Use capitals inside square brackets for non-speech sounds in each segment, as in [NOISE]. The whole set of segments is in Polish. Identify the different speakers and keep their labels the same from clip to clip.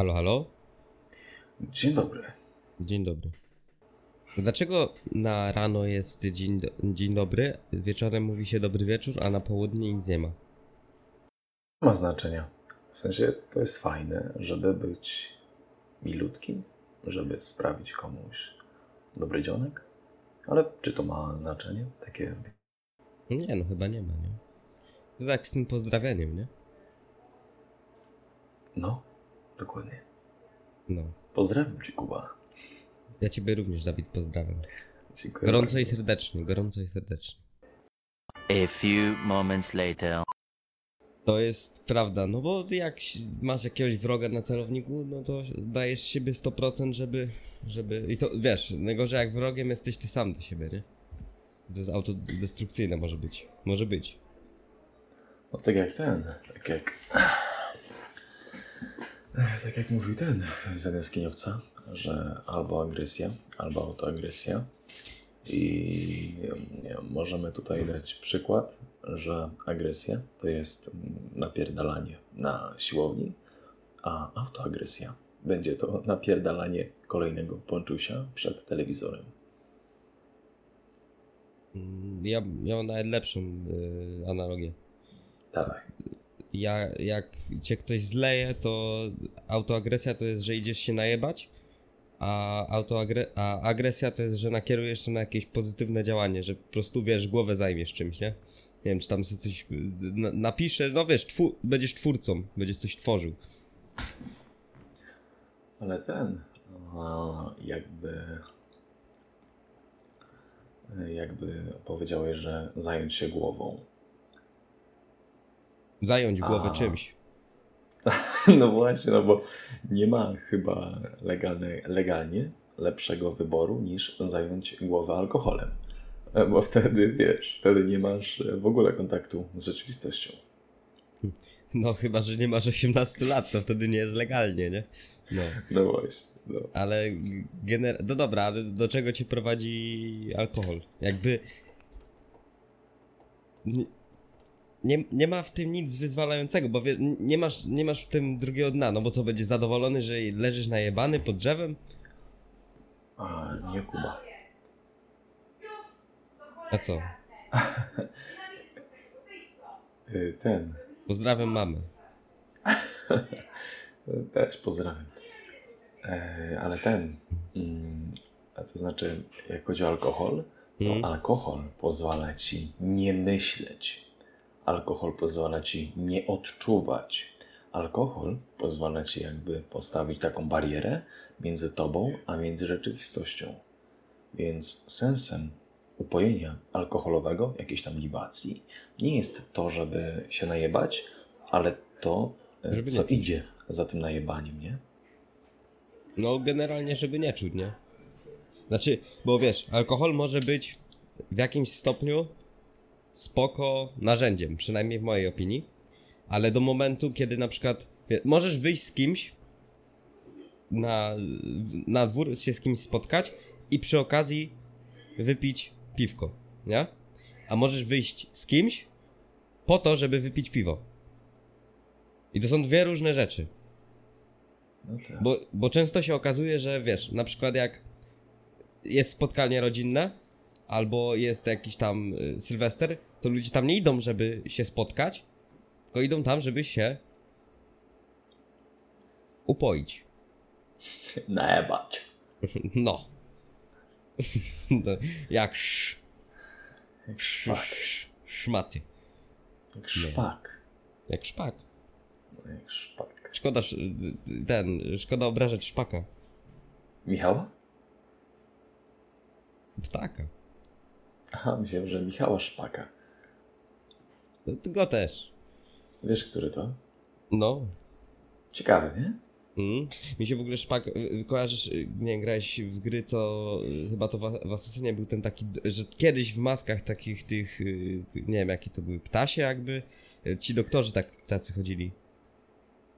Speaker 1: Halo, halo?
Speaker 2: Dzień dobry.
Speaker 1: Dzień dobry. Dlaczego na rano jest dzień, do, dzień dobry, wieczorem mówi się dobry wieczór, a na południe nic nie ma?
Speaker 2: Ma znaczenia. W sensie to jest fajne, żeby być milutkim, żeby sprawić komuś dobry dzionek. Ale czy to ma znaczenie? Takie.
Speaker 1: Nie, no chyba nie ma, nie? To tak z tym pozdrawianiem, nie?
Speaker 2: No, dokładnie.
Speaker 1: No.
Speaker 2: Pozdrawiam cię, Kuba.
Speaker 1: Ja ciebie również, Dawid, pozdrawiam.
Speaker 2: Dziękuję.
Speaker 1: Gorąco i
Speaker 2: bardzo.
Speaker 1: serdecznie, gorąco i serdecznie.
Speaker 3: A few moments later.
Speaker 1: To jest prawda, no bo jak masz jakiegoś wroga na celowniku, no to dajesz siebie 100%, żeby, żeby... I to, wiesz, najgorzej jak wrogiem jesteś ty sam do siebie, nie? To jest autodestrukcyjne może być. Może być.
Speaker 2: No tak jak ten, tak jak. Tak jak mówił ten z jaskiniowca, że albo agresja, albo autoagresja. I możemy tutaj dać przykład, że agresja to jest napierdalanie na siłowni, a autoagresja będzie to napierdalanie kolejnego ponczusia przed telewizorem.
Speaker 1: Ja, ja mam nawet lepszą y, analogię.
Speaker 2: Tak.
Speaker 1: Ja, jak cię ktoś zleje, to autoagresja to jest, że idziesz się najebać, a, autoagre- a agresja to jest, że nakierujesz to na jakieś pozytywne działanie, że po prostu, wiesz, głowę zajmiesz czymś, nie? Nie wiem, czy tam sobie coś na, napiszesz, no wiesz, będziesz twórcą, będziesz coś tworzył.
Speaker 2: Ale ten, a, jakby, jakby powiedziałeś, że zająć się głową.
Speaker 1: Zająć głowę
Speaker 2: A.
Speaker 1: czymś. [LAUGHS]
Speaker 2: No właśnie, no bo nie ma chyba legalne, legalnie lepszego wyboru niż zająć głowę alkoholem. E, Bo wtedy, wiesz, wtedy nie masz w ogóle kontaktu z rzeczywistością.
Speaker 1: No chyba, że nie masz 18 lat, to wtedy nie jest legalnie, nie? No.
Speaker 2: No właśnie, no.
Speaker 1: Ale gener... No dobra, ale do czego cię prowadzi alkohol? Jakby... Nie, nie, ma w tym nic wyzwalającego, bo wie, nie, masz, nie masz w tym drugiego dna, no bo co, będziesz zadowolony, że leżysz najebany pod drzewem?
Speaker 2: A nie Kuba.
Speaker 1: A co? [LAUGHS]
Speaker 2: Y, Ten,
Speaker 1: Pozdrawiam mamę. [LAUGHS]
Speaker 2: Też pozdrawiam. E, ale ten, mm, a to znaczy, jak chodzi o alkohol, to
Speaker 1: Mm.
Speaker 2: alkohol pozwala ci nie myśleć. Alkohol pozwala ci nie odczuwać. Alkohol pozwala ci jakby postawić taką barierę między tobą a między rzeczywistością. Więc sensem upojenia alkoholowego, jakiejś tam libacji, nie jest to, żeby się najebać, ale to, e,
Speaker 1: Żeby
Speaker 2: co idzie za tym najebaniem, nie?
Speaker 1: No generalnie, żeby nie czuć, nie? Znaczy, bo wiesz, alkohol może być w jakimś stopniu spoko narzędziem, przynajmniej w mojej opinii, ale do momentu, kiedy na przykład możesz wyjść z kimś na, na dwór, się z kimś spotkać i przy okazji wypić piwko, nie? A możesz wyjść z kimś po to, żeby wypić piwo. I to są dwie różne rzeczy.
Speaker 2: No tak.
Speaker 1: Bo, bo często się okazuje, że wiesz, na przykład jak jest spotkanie rodzinne, albo jest jakiś tam y, sylwester, to ludzie tam nie idą, żeby się spotkać, tylko idą tam, żeby się upoić. [LAUGHS]
Speaker 2: Najebać. [LAUGHS]
Speaker 1: No. [LAUGHS] No, jak sz,
Speaker 2: Jak
Speaker 1: sz,
Speaker 2: szpak.
Speaker 1: sz, szmaty.
Speaker 2: Jak szpak.
Speaker 1: Jak szpak.
Speaker 2: No, jak szpak.
Speaker 1: Szkoda, sz- ten, szkoda obrażać szpaka.
Speaker 2: Michała?
Speaker 1: Ptaka.
Speaker 2: Aha, myślałem, że Michała Szpaka.
Speaker 1: No, Go też.
Speaker 2: Wiesz, który to?
Speaker 1: No,
Speaker 2: Ciekawe, nie?
Speaker 1: Mm. Mi się w ogóle szpak. y, Kojarzysz, y, nie wiem, grałeś w gry, co y, chyba to w, w Assassinie był ten taki, że kiedyś w maskach takich tych, nie wiem jakie to były, ptasie jakby, ci doktorzy tak, tacy chodzili.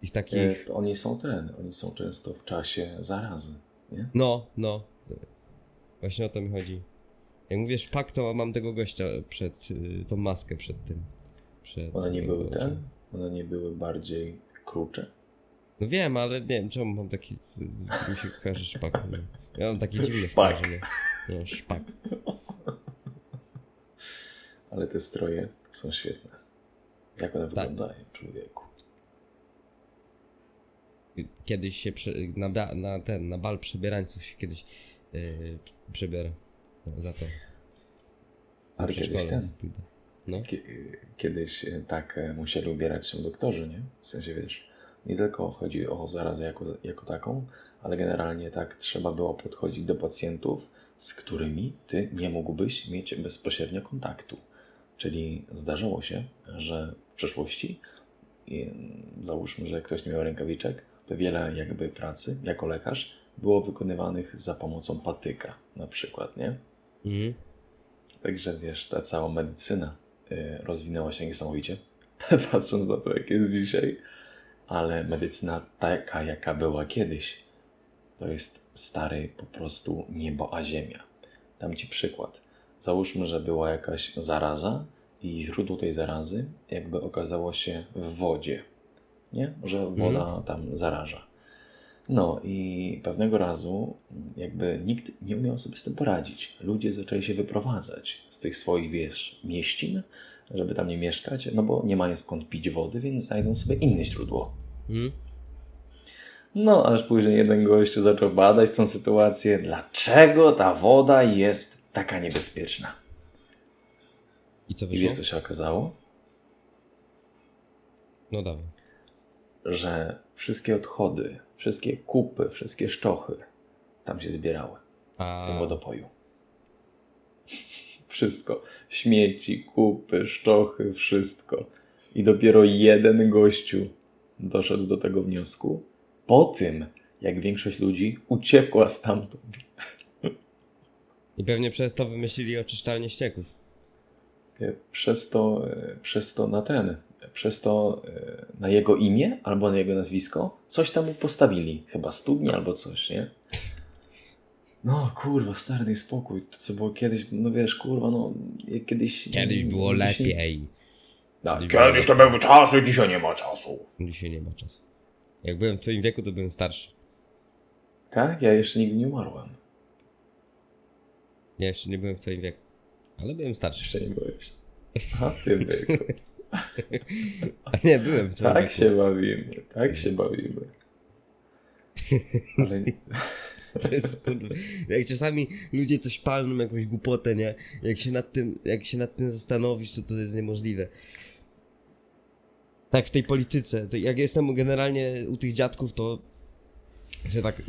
Speaker 1: Ich
Speaker 2: E,
Speaker 1: takich,
Speaker 2: to oni są ten, oni są często w czasie zarazy, nie?
Speaker 1: no, no. Właśnie o to mi chodzi. Jak mówię szpak, to mam tego gościa przed, y, tą maskę przed tym. Przed,
Speaker 2: One nie były ten? One nie były bardziej krucze?
Speaker 1: No wiem, ale nie wiem, czemu mam taki... Mi się kojarzy szpak. Ja mam takie dziwne
Speaker 2: Szpak.
Speaker 1: skojarzenie. No, szpak. [LAUGHS]
Speaker 2: Ale te stroje są świetne. Jak one
Speaker 1: Tak.
Speaker 2: wyglądają, człowieku.
Speaker 1: Kiedyś się na, na ten, na bal przebierańców się kiedyś yy, przebiera. No, za to.
Speaker 2: Ale kiedyś ten.
Speaker 1: No.
Speaker 2: Kie- Kiedyś e, tak e, musieli ubierać się doktorzy, nie? W sensie, wiesz, nie tylko chodzi o zarazę jako, jako taką, ale generalnie tak trzeba było podchodzić do pacjentów, z którymi ty nie mógłbyś mieć bezpośrednio kontaktu. Czyli zdarzało się, że w przeszłości, mm, załóżmy, że ktoś nie miał rękawiczek, to wiele jakby pracy jako lekarz było wykonywanych za pomocą patyka, na przykład, nie?
Speaker 1: Mhm.
Speaker 2: Także wiesz, ta cała medycyna y, rozwinęła się niesamowicie, [LAUGHS] patrząc na to, jak jest dzisiaj, ale medycyna taka, jaka była kiedyś, to jest stary po prostu niebo a ziemia. Dam ci przykład. Załóżmy, że była jakaś zaraza i źródło tej zarazy jakby okazało się w wodzie, nie? Że woda tam zaraża. No i pewnego razu jakby nikt nie umiał sobie z tym poradzić. Ludzie zaczęli się wyprowadzać z tych swoich, wiesz, mieścin, żeby tam nie mieszkać, no bo nie mają skąd pić wody, więc znajdą sobie inne źródło.
Speaker 1: Mhm.
Speaker 2: No, aż później jeden gościu zaczął badać tą sytuację, dlaczego ta woda jest taka niebezpieczna.
Speaker 1: I co
Speaker 2: I
Speaker 1: wyszło?
Speaker 2: wiesz, co się okazało?
Speaker 1: No dawaj.
Speaker 2: Że wszystkie odchody, wszystkie kupy, wszystkie szczochy tam się zbierały. W tym wodopoju. [LAUGHS] Wszystko. Śmieci, kupy, szczochy, wszystko. I dopiero jeden gościu doszedł do tego wniosku po tym, jak większość ludzi uciekła stamtąd. [LAUGHS]
Speaker 1: I pewnie przez to wymyślili oczyszczalnię ścieków.
Speaker 2: E, Przez to, e, przez to na ten, przez to e, na jego imię albo na jego nazwisko coś tam mu postawili. Chyba studnie albo coś, nie? No kurwa, stary spokój. To co było kiedyś, no wiesz, kurwa, no kiedyś...
Speaker 1: Kiedyś było
Speaker 2: dzisiaj-
Speaker 1: lepiej.
Speaker 2: Tak,
Speaker 1: Kiedyś
Speaker 2: kiedyś to były czasy, dzisiaj nie ma czasu.
Speaker 1: Dzisiaj nie ma czasu. Jak byłem w twoim wieku, to byłem starszy.
Speaker 2: Tak? Ja jeszcze nigdy nie umarłem.
Speaker 1: Ja jeszcze nie byłem w twoim wieku. Ale byłem starszy.
Speaker 2: Jeszcze nie byłeś. Aha, w tym wieku. [LAUGHS]
Speaker 1: A nie, byłem w
Speaker 2: Tak się bawimy, tak się bawimy. Ale [LAUGHS]
Speaker 1: To jest kurwa. Jak czasami ludzie coś palną, jakąś głupotę, nie? Jak się nad tym, jak się nad tym zastanowisz, to to jest niemożliwe. Tak w tej polityce. Jak jestem generalnie u tych dziadków, to sobie tak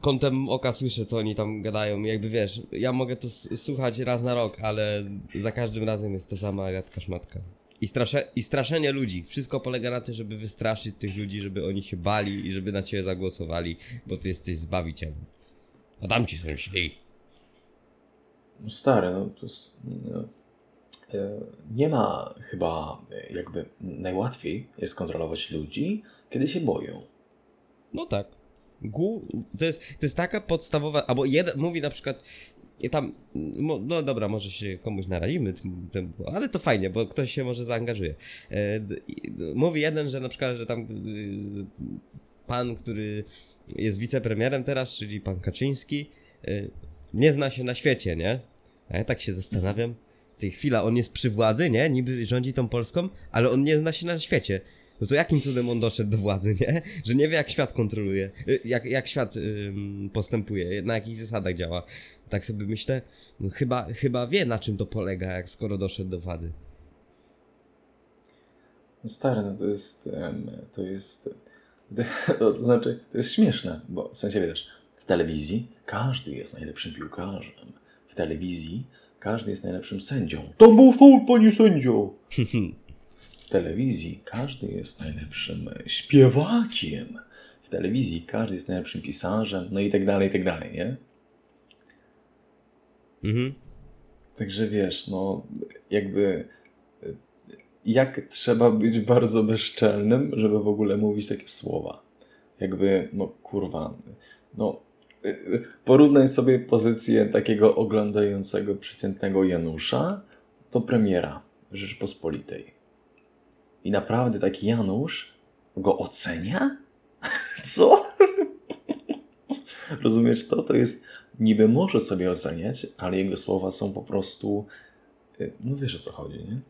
Speaker 1: kątem oka słyszę, co oni tam gadają. Jakby wiesz, ja mogę to słuchać raz na rok, ale za każdym razem jest ta sama gadka szmatka. I, strasze, I straszenie ludzi. Wszystko polega na tym, żeby wystraszyć tych ludzi, żeby oni się bali i żeby na ciebie zagłosowali, bo ty jesteś zbawicielem. A tam ci są źli.
Speaker 2: no stary, no to jest... No, e, nie ma chyba e, jakby najłatwiej jest kontrolować ludzi, kiedy się boją.
Speaker 1: No tak. To, jest, to jest taka podstawowa, albo jeden, mówi na przykład, i tam, no dobra, może się komuś narazimy, ale to fajnie, bo ktoś się może zaangażuje. E, mówi jeden, że na przykład, że tam y, pan, który jest wicepremierem teraz, czyli pan Kaczyński, y, nie zna się na świecie, nie? A ja tak się zastanawiam, ty chwila, on jest przy władzy, nie? Niby rządzi tą Polską, ale on nie zna się na świecie. No to jakim cudem on doszedł do władzy, nie? Że nie wie, jak świat kontroluje, y, jak, jak świat postępuje, na jakich zasadach działa. Tak sobie myślę, no chyba, chyba wie, na czym to polega, jak skoro doszedł do władzy.
Speaker 2: No stary, no to jest, to jest, to, znaczy, to jest śmieszne, bo w sensie wiesz, w telewizji każdy jest najlepszym piłkarzem, w telewizji każdy jest najlepszym sędzią. To był faul, panie sędzio! W telewizji każdy jest najlepszym śpiewakiem, w telewizji każdy jest najlepszym pisarzem, no i tak dalej, i tak dalej, nie?
Speaker 1: Mhm.
Speaker 2: Także wiesz, no jakby y, jak trzeba być bardzo bezczelnym, żeby w ogóle mówić takie słowa. Jakby, no kurwa, no y, y, porównaj sobie pozycję takiego oglądającego przeciętnego Janusza do premiera Rzeczpospolitej. I naprawdę taki Janusz go ocenia? [LAUGHS] Co? [LAUGHS] Rozumiesz to? To jest, niby może sobie oceniać, ale jego słowa są po prostu, y, no wiesz o co chodzi, nie?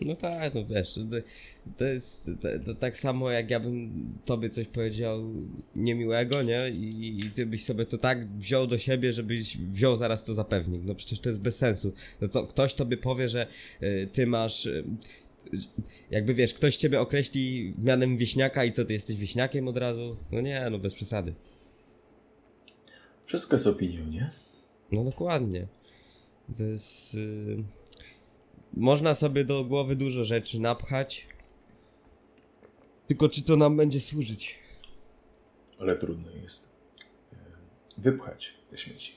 Speaker 1: No tak, no wiesz, to, to jest to, to tak samo jak ja bym tobie coś powiedział niemiłego, nie? I, I ty byś sobie to tak wziął do siebie, żebyś wziął zaraz to za pewnik. No przecież to jest bez sensu. To co, ktoś tobie powie, że y, ty masz... Y, jakby wiesz, ktoś ciebie określi mianem wieśniaka i co, ty jesteś wieśniakiem od razu? No nie, no bez przesady.
Speaker 2: Wszystko jest opinią, nie?
Speaker 1: No dokładnie. To jest. y, Można sobie do głowy dużo rzeczy napchać. Tylko czy to nam będzie służyć?
Speaker 2: Ale trudno jest y, wypchać te śmieci.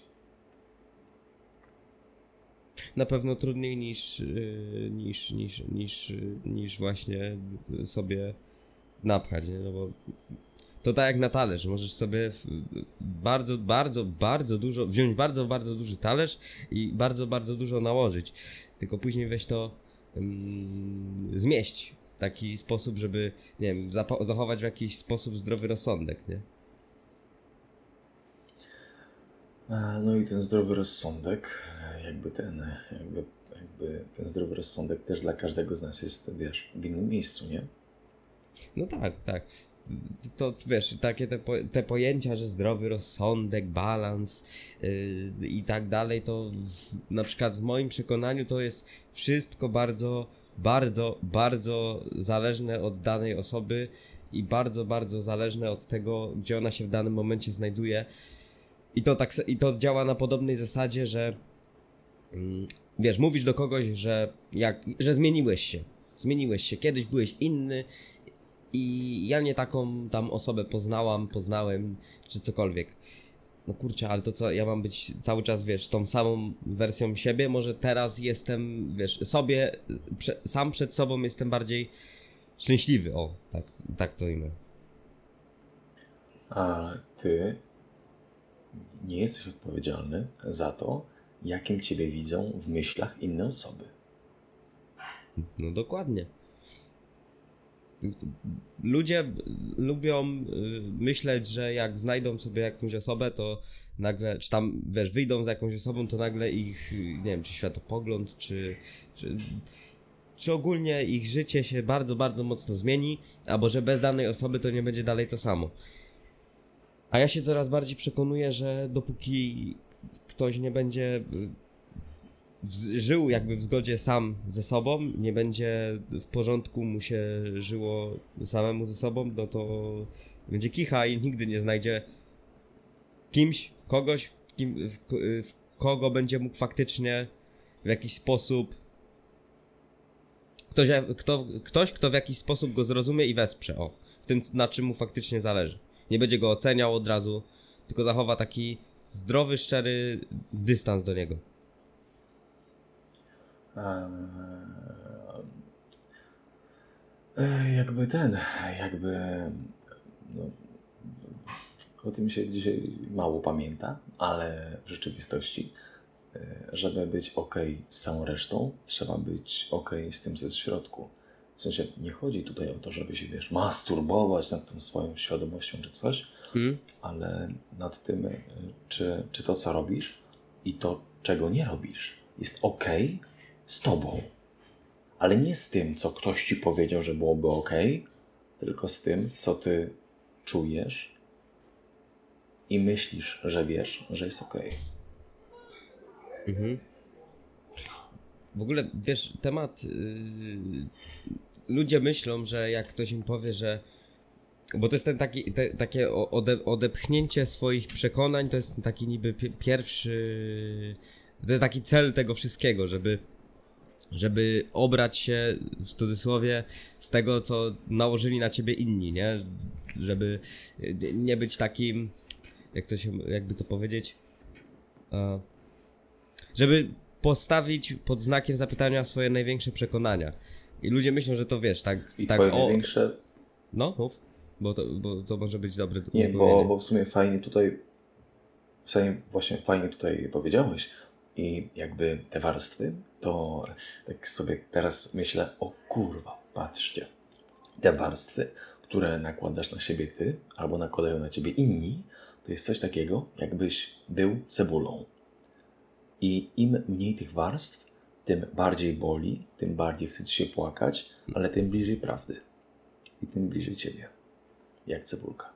Speaker 1: Na pewno trudniej niż, y, niż, niż, niż, y, niż właśnie sobie napchać, nie? No bo to tak jak na talerz. Możesz sobie bardzo, bardzo, bardzo dużo, wziąć bardzo, bardzo duży talerz i bardzo, bardzo dużo nałożyć. Tylko później weź to mm, zmieść w taki sposób, żeby, nie wiem, zachować w jakiś sposób zdrowy rozsądek, nie?
Speaker 2: E, No i ten zdrowy rozsądek, e, jakby ten, jakby, jakby ten zdrowy rozsądek też dla każdego z nas jest, wiesz, w innym miejscu, nie?
Speaker 1: No tak, tak. To, wiesz, takie te, te pojęcia, że zdrowy rozsądek, balans yy, i tak dalej, to w, na przykład w moim przekonaniu to jest wszystko bardzo, bardzo, bardzo zależne od danej osoby i bardzo, bardzo zależne od tego, gdzie ona się w danym momencie znajduje. I to, tak, i to działa na podobnej zasadzie, że mm, wiesz, mówisz do kogoś, że, jak, że zmieniłeś się. Zmieniłeś się, kiedyś byłeś inny, i ja nie taką tam osobę poznałam, poznałem, czy cokolwiek. No kurczę, ale to co, ja mam być cały czas, wiesz, tą samą wersją siebie? Może teraz jestem, wiesz, sobie, prze, sam przed sobą jestem bardziej szczęśliwy, o, tak, tak to imię.
Speaker 2: A ty nie jesteś odpowiedzialny za to, jakim ciebie widzą w myślach inne osoby.
Speaker 1: No dokładnie. Ludzie lubią y, myśleć, że jak znajdą sobie jakąś osobę, to nagle, czy tam, wiesz, wyjdą za jakąś osobą, to nagle ich, nie wiem, czy światopogląd, czy, czy, czy ogólnie ich życie się bardzo, bardzo mocno zmieni, albo że bez danej osoby to nie będzie dalej to samo. A ja się coraz bardziej przekonuję, że dopóki ktoś nie będzie y, żył jakby w zgodzie sam ze sobą, nie będzie w porządku mu się żyło samemu ze sobą, no to będzie kicha i nigdy nie znajdzie kimś, kogoś, kim, w, w kogo będzie mógł faktycznie w jakiś sposób ktoś, kto, ktoś, kto w jakiś sposób go zrozumie i wesprze, o, w tym, na czym mu faktycznie zależy. Nie będzie go oceniał od razu, tylko zachowa taki zdrowy, szczery dystans do niego.
Speaker 2: Eee, jakby ten, jakby no, o tym się dzisiaj mało pamięta, ale w rzeczywistości, e, żeby być ok z całą resztą, trzeba być ok z tym, co jest w środku. W sensie nie chodzi tutaj o to, żeby się, wiesz, masturbować nad tą swoją świadomością czy coś,
Speaker 1: Hmm?
Speaker 2: ale nad tym, y, czy, czy to, co robisz i to, czego nie robisz, jest ok z tobą. Ale nie z tym, co ktoś ci powiedział, że byłoby ok, tylko z tym, co ty czujesz i myślisz, że wiesz, że jest ok.
Speaker 1: W ogóle, wiesz, temat. Yy, ludzie myślą, że jak ktoś im powie, że. Bo to jest ten taki, te, takie ode, odepchnięcie swoich przekonań, to jest taki niby pi- pierwszy. To jest taki cel tego wszystkiego, żeby. Żeby obrać się w cudzysłowie z tego, co nałożyli na ciebie inni, nie? Żeby nie być takim. Jak to się, jakby to powiedzieć? Żeby postawić pod znakiem zapytania swoje największe przekonania. I ludzie myślą, że to wiesz, tak.
Speaker 2: I
Speaker 1: tak
Speaker 2: twoje największe...
Speaker 1: No, mów. Bo to, bo to może być dobre.
Speaker 2: Nie, bo, bo w sumie fajnie tutaj, w sumie właśnie fajnie tutaj powiedziałeś i jakby te warstwy, to tak sobie teraz myślę, o kurwa, patrzcie, te warstwy, które nakładasz na siebie ty, albo nakładają na ciebie inni, to jest coś takiego, jakbyś był cebulą. I im mniej tych warstw, tym bardziej boli, tym bardziej chce ci się płakać, ale tym bliżej prawdy. I tym bliżej ciebie. Jak cebulka.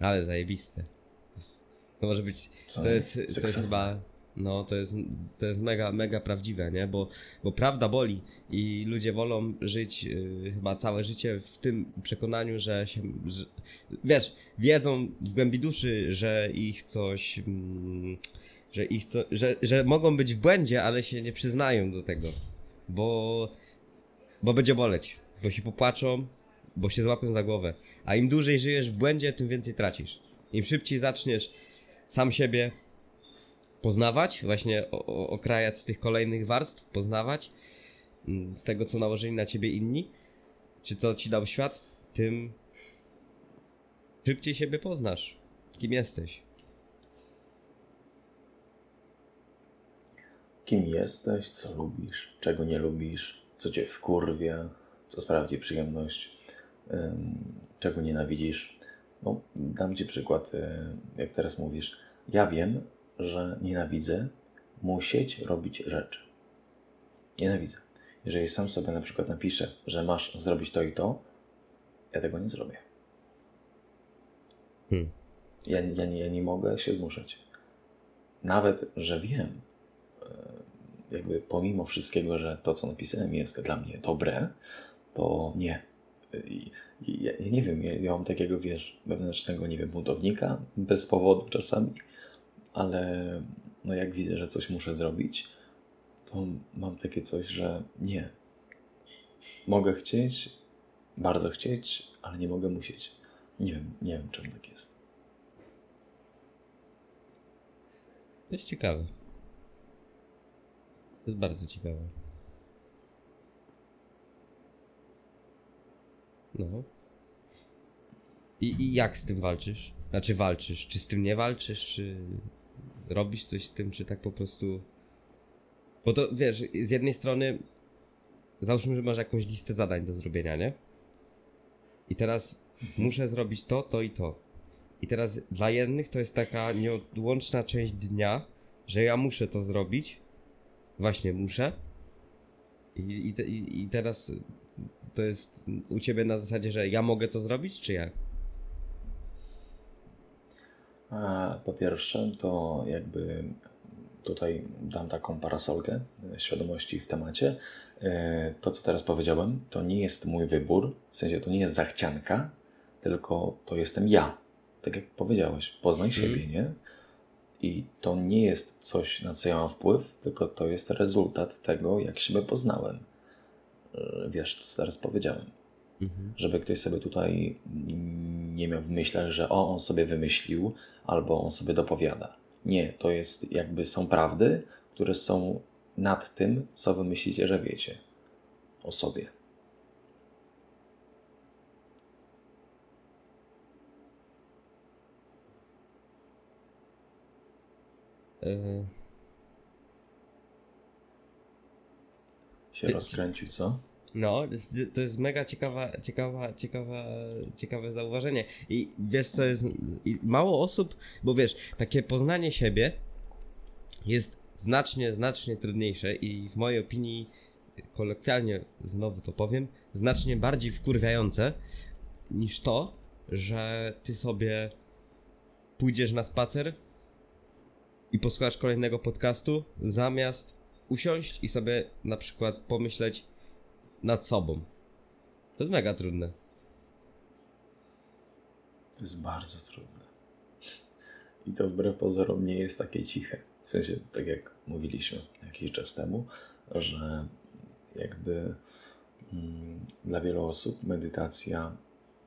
Speaker 1: Ale zajebiste. To, jest, to może być.
Speaker 2: Co?
Speaker 1: To jest, to jest chyba. No, to jest, to jest mega, mega prawdziwe, nie? Bo, bo prawda boli i ludzie wolą żyć y, chyba całe życie w tym przekonaniu, że się. Że, wiesz, wiedzą w głębi duszy, że ich coś. Mm, że ich co, że, że mogą być w błędzie, ale się nie przyznają do tego. Bo. Bo będzie boleć. Bo się popłaczą, bo się złapią za głowę. A im dłużej żyjesz w błędzie, tym więcej tracisz. Im szybciej zaczniesz sam siebie poznawać, właśnie okrajać z tych kolejnych warstw, poznawać mm, z tego, co nałożyli na ciebie inni, czy co ci dał świat, tym szybciej siebie poznasz, kim jesteś.
Speaker 2: Kim jesteś, co lubisz, czego nie lubisz, co cię wkurwia, co sprawia ci przyjemność, czego nienawidzisz. No, dam ci przykład, y, jak teraz mówisz. Ja wiem, że nienawidzę musieć robić rzeczy. Nienawidzę. Jeżeli sam sobie na przykład napiszę, że masz zrobić to i to, ja tego nie zrobię.
Speaker 1: Hmm.
Speaker 2: Ja, ja, nie, ja nie mogę się zmuszać. Nawet, że wiem, jakby pomimo wszystkiego, że to, co napisałem, jest dla mnie dobre, to nie. Ja, ja nie wiem, ja, ja mam takiego, wiesz, wewnętrznego, nie wiem, buntownika, bez powodu czasami, ale no jak widzę, że coś muszę zrobić, to mam takie coś, że nie. Mogę chcieć, bardzo chcieć, ale nie mogę musieć. Nie wiem, nie wiem, czemu tak jest.
Speaker 1: To jest ciekawe. To jest bardzo ciekawe. No. I, I jak z tym walczysz? Znaczy walczysz? Czy z tym nie walczysz? Czy robisz coś z tym? Czy tak po prostu... Bo to wiesz, z jednej strony załóżmy, że masz jakąś listę zadań do zrobienia, nie? I teraz muszę zrobić to, to i to. I teraz dla jednych to jest taka nieodłączna część dnia, że ja muszę to zrobić. Właśnie muszę. I, i, i, teraz to jest u ciebie na zasadzie, że ja mogę to zrobić, czy jak?
Speaker 2: A po pierwsze, to jakby tutaj dam taką parasolkę e, świadomości w temacie. E, To, co teraz powiedziałem, to nie jest mój wybór, w sensie to nie jest zachcianka, tylko to jestem ja. Tak jak powiedziałeś, poznaj siebie, nie? I to nie jest coś, na co ja mam wpływ, tylko to jest rezultat tego, jak siebie poznałem. E, Wiesz, to co teraz powiedziałem żeby ktoś sobie tutaj nie miał w myślach, że o, on sobie wymyślił, albo on sobie dopowiada. Nie, to jest jakby są prawdy, które są nad tym, co wy myślicie, że wiecie o sobie.
Speaker 1: Yy,
Speaker 2: Się rozkręcił, co?
Speaker 1: No, to jest- mega ciekawa, ciekawa, ciekawa, ciekawe zauważenie. I wiesz co jest, mało osób, bo wiesz, takie poznanie siebie jest znacznie, znacznie trudniejsze i w mojej opinii, kolokwialnie znowu to powiem, znacznie bardziej wkurwiające niż to, że ty sobie pójdziesz na spacer i posłuchasz kolejnego podcastu, zamiast usiąść i sobie na przykład pomyśleć nad sobą. To jest mega trudne.
Speaker 2: To jest bardzo trudne. I to wbrew pozorom nie jest takie ciche. W sensie, tak jak mówiliśmy jakiś czas temu, że jakby mm, dla wielu osób medytacja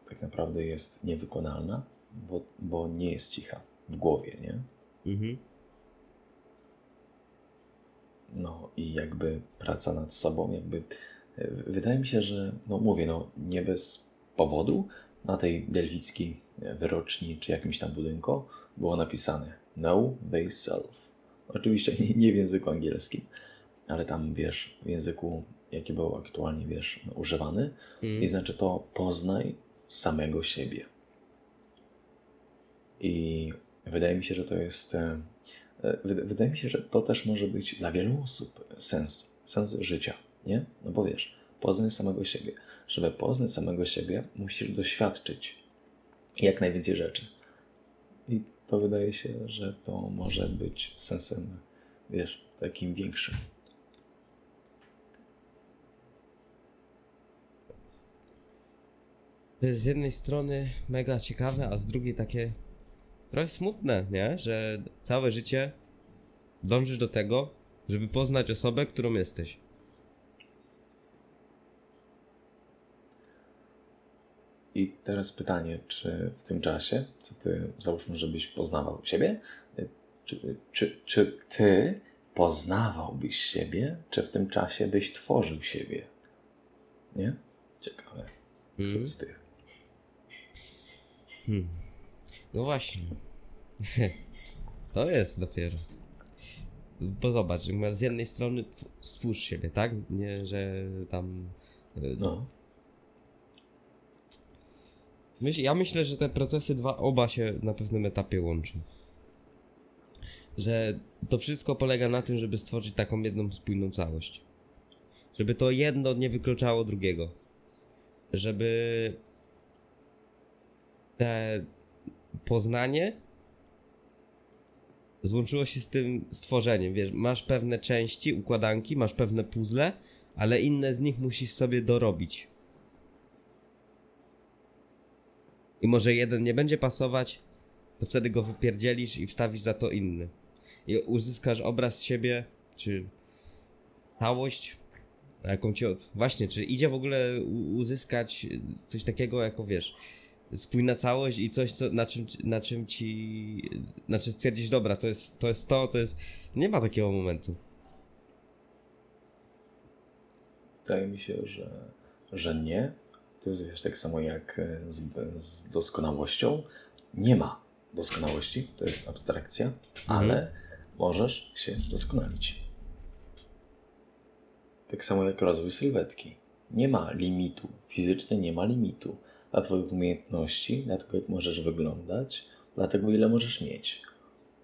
Speaker 2: tak naprawdę jest niewykonalna, bo, bo nie jest cicha w głowie, nie?
Speaker 1: Mhm.
Speaker 2: No i jakby praca nad sobą, jakby wydaje mi się, że no mówię, no nie bez powodu na tej delfickiej e, wyroczni czy jakimś tam budynku było napisane Know thyself. Oczywiście nie, nie w języku angielskim, ale tam wiesz, w języku jaki był aktualnie wiesz używany i znaczy to poznaj samego siebie. I wydaje mi się, że to jest. e, e, wyda- Wydaje mi się, że to też może być dla wielu osób sens, sens życia, nie? No bo wiesz, poznaj samego siebie. Żeby poznać samego siebie, musisz doświadczyć jak najwięcej rzeczy. I to wydaje się, że to może być sensem, wiesz, takim większym.
Speaker 1: To jest z jednej strony mega ciekawe, a z drugiej takie trochę smutne, nie? Że całe życie dążysz do tego, żeby poznać osobę, którą jesteś.
Speaker 2: I teraz pytanie, czy w tym czasie, co ty załóżmy, żebyś poznawał siebie, y, czy, czy, czy ty poznawałbyś siebie, czy w tym czasie byś tworzył siebie? Nie? Ciekawe.
Speaker 1: Mm.
Speaker 2: Z tych.
Speaker 1: No właśnie. [LAUGHS] to jest dopiero. Bo zobacz, masz z jednej strony tw- stwórz siebie, tak? Nie, że tam. y,
Speaker 2: No.
Speaker 1: Myśl, ja myślę, że te procesy dwa oba się na pewnym etapie łączą. Że to wszystko polega na tym, żeby stworzyć taką jedną spójną całość. Żeby to jedno nie wykluczało drugiego. Żeby te poznanie złączyło się z tym stworzeniem. Wiesz, masz pewne części, układanki, masz pewne puzzle, ale inne z nich musisz sobie dorobić. I może jeden nie będzie pasować, to wtedy go wypierdzielisz i wstawisz za to inny. I uzyskasz obraz siebie, czy całość, jaką ci. od- Właśnie, czy idzie w ogóle uzyskać coś takiego, jako wiesz, spójna całość i coś, co, na, czym, na czym ci. Na czym dobra, to jest to, jest to, to jest. Nie ma takiego momentu.
Speaker 2: Wydaje mi się, że, że nie. To jest wiesz, tak samo jak e, z, z doskonałością. Nie ma doskonałości, to jest abstrakcja, ale możesz się doskonalić. Tak samo jak rozwój sylwetki. Nie ma limitu. Fizycznie nie ma limitu. Dla Twoich umiejętności, dla tego, jak możesz wyglądać, dla tego, ile możesz mieć.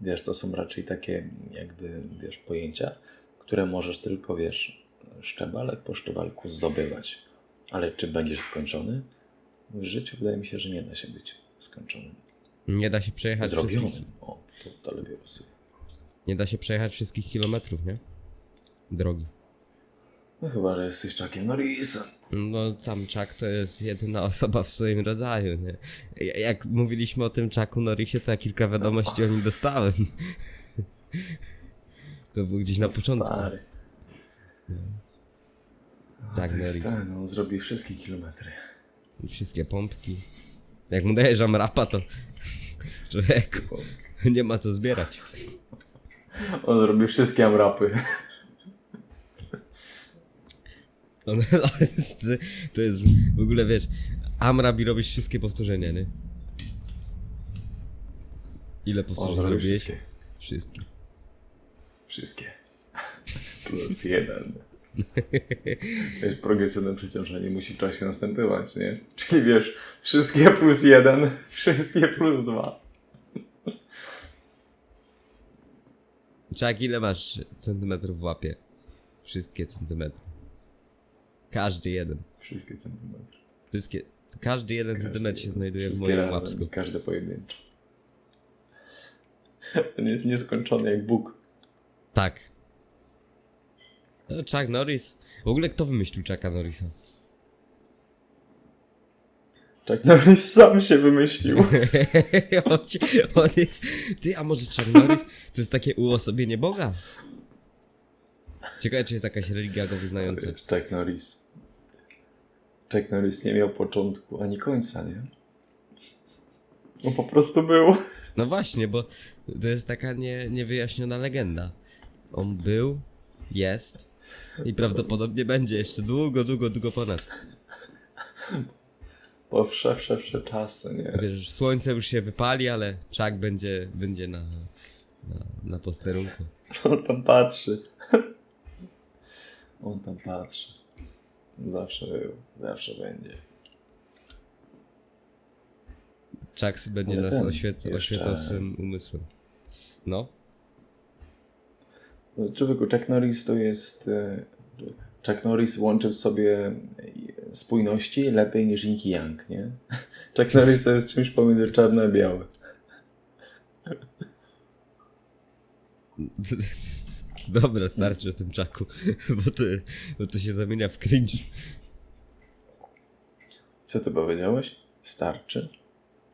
Speaker 2: Wiesz, to są raczej takie, jakby, wiesz, pojęcia, które możesz tylko, wiesz, szczebelek po szczebelku zdobywać. Ale czy będziesz skończony? W życiu wydaje mi się, że nie da się być skończonym.
Speaker 1: Nie da się przejechać wszystkich.
Speaker 2: Zrobionym. O, to, to lepiej pasuje.
Speaker 1: Nie da się przejechać wszystkich kilometrów, nie? Drogi.
Speaker 2: No chyba, że jesteś Chuckiem Norrisem.
Speaker 1: No tam Chuck to jest jedyna osoba w swoim rodzaju, nie? Ja- Jak mówiliśmy o tym Chucku Norrisie, to ja kilka wiadomości o nim dostałem. [LAUGHS] To był gdzieś na początku.
Speaker 2: Stary.
Speaker 1: Tak,
Speaker 2: to jest ten, on zrobi wszystkie kilometry.
Speaker 1: Wszystkie pompki. Jak mu dajesz rapa, to [LAUGHS] człowieku, nie ma co zbierać.
Speaker 2: On zrobi wszystkie amrapy. [LAUGHS]
Speaker 1: On, to jest w ogóle, wiesz, Amrab i robisz wszystkie powtórzenia, nie? Ile powtórzeń
Speaker 2: zrobi
Speaker 1: zrobiłeś?
Speaker 2: wszystkie.
Speaker 1: Wszystkie.
Speaker 2: Wszystkie. [LAUGHS] Plus jeden. [LAUGHS] Wiesz, progresywne przeciążenie musi w czasie następować, nie? Czyli wiesz, wszystkie plus jeden, [LAUGHS] wszystkie plus dwa.
Speaker 1: Czak, ile masz centymetrów w łapie? Wszystkie centymetry. Każdy jeden.
Speaker 2: Wszystkie centymetry.
Speaker 1: Wszystkie. Każdy jeden
Speaker 2: Każdy
Speaker 1: centymetr się znajduje w moim
Speaker 2: razem,
Speaker 1: łapsku.
Speaker 2: Każde pojedyncze. [LAUGHS] On jest nieskończony jak Bóg.
Speaker 1: Tak. Chuck Norris. W ogóle kto wymyślił Chucka Norrisa?
Speaker 2: Chuck Norris sam się wymyślił. [LAUGHS]
Speaker 1: on, on jest. Ty, a może Chuck Norris to jest takie uosobienie Boga? Ciekawe, czy jest jakaś religia go wyznająca.
Speaker 2: Chuck Norris. Chuck Norris nie miał początku ani końca, nie? On po prostu był.
Speaker 1: No właśnie, bo to jest taka nie, niewyjaśniona legenda. On był, jest i prawdopodobnie będzie jeszcze długo, długo, długo po nas.
Speaker 2: Po wsze, wsze, wsze czasy, nie?
Speaker 1: Wiesz, słońce już się wypali, ale Chuck będzie, będzie na, na, na posterunku.
Speaker 2: On tam patrzy. On tam patrzy. Zawsze był, zawsze będzie.
Speaker 1: Czaks będzie
Speaker 2: Ale
Speaker 1: nas
Speaker 2: ten,
Speaker 1: oświeca,
Speaker 2: jeszcze-
Speaker 1: oświecał swym umysłem. No.
Speaker 2: Człowieku, Chuck Norris to jest... e, Chuck Norris łączy w sobie spójności lepiej niż Yin Yang, nie? [LAUGHS] Chuck Norris to jest czymś pomiędzy czarno a białe. [LAUGHS]
Speaker 1: Dobra, starczy o tym czaku, [LAUGHS] bo to, bo to się zamienia w cringe.
Speaker 2: Co ty powiedziałeś? Starczy?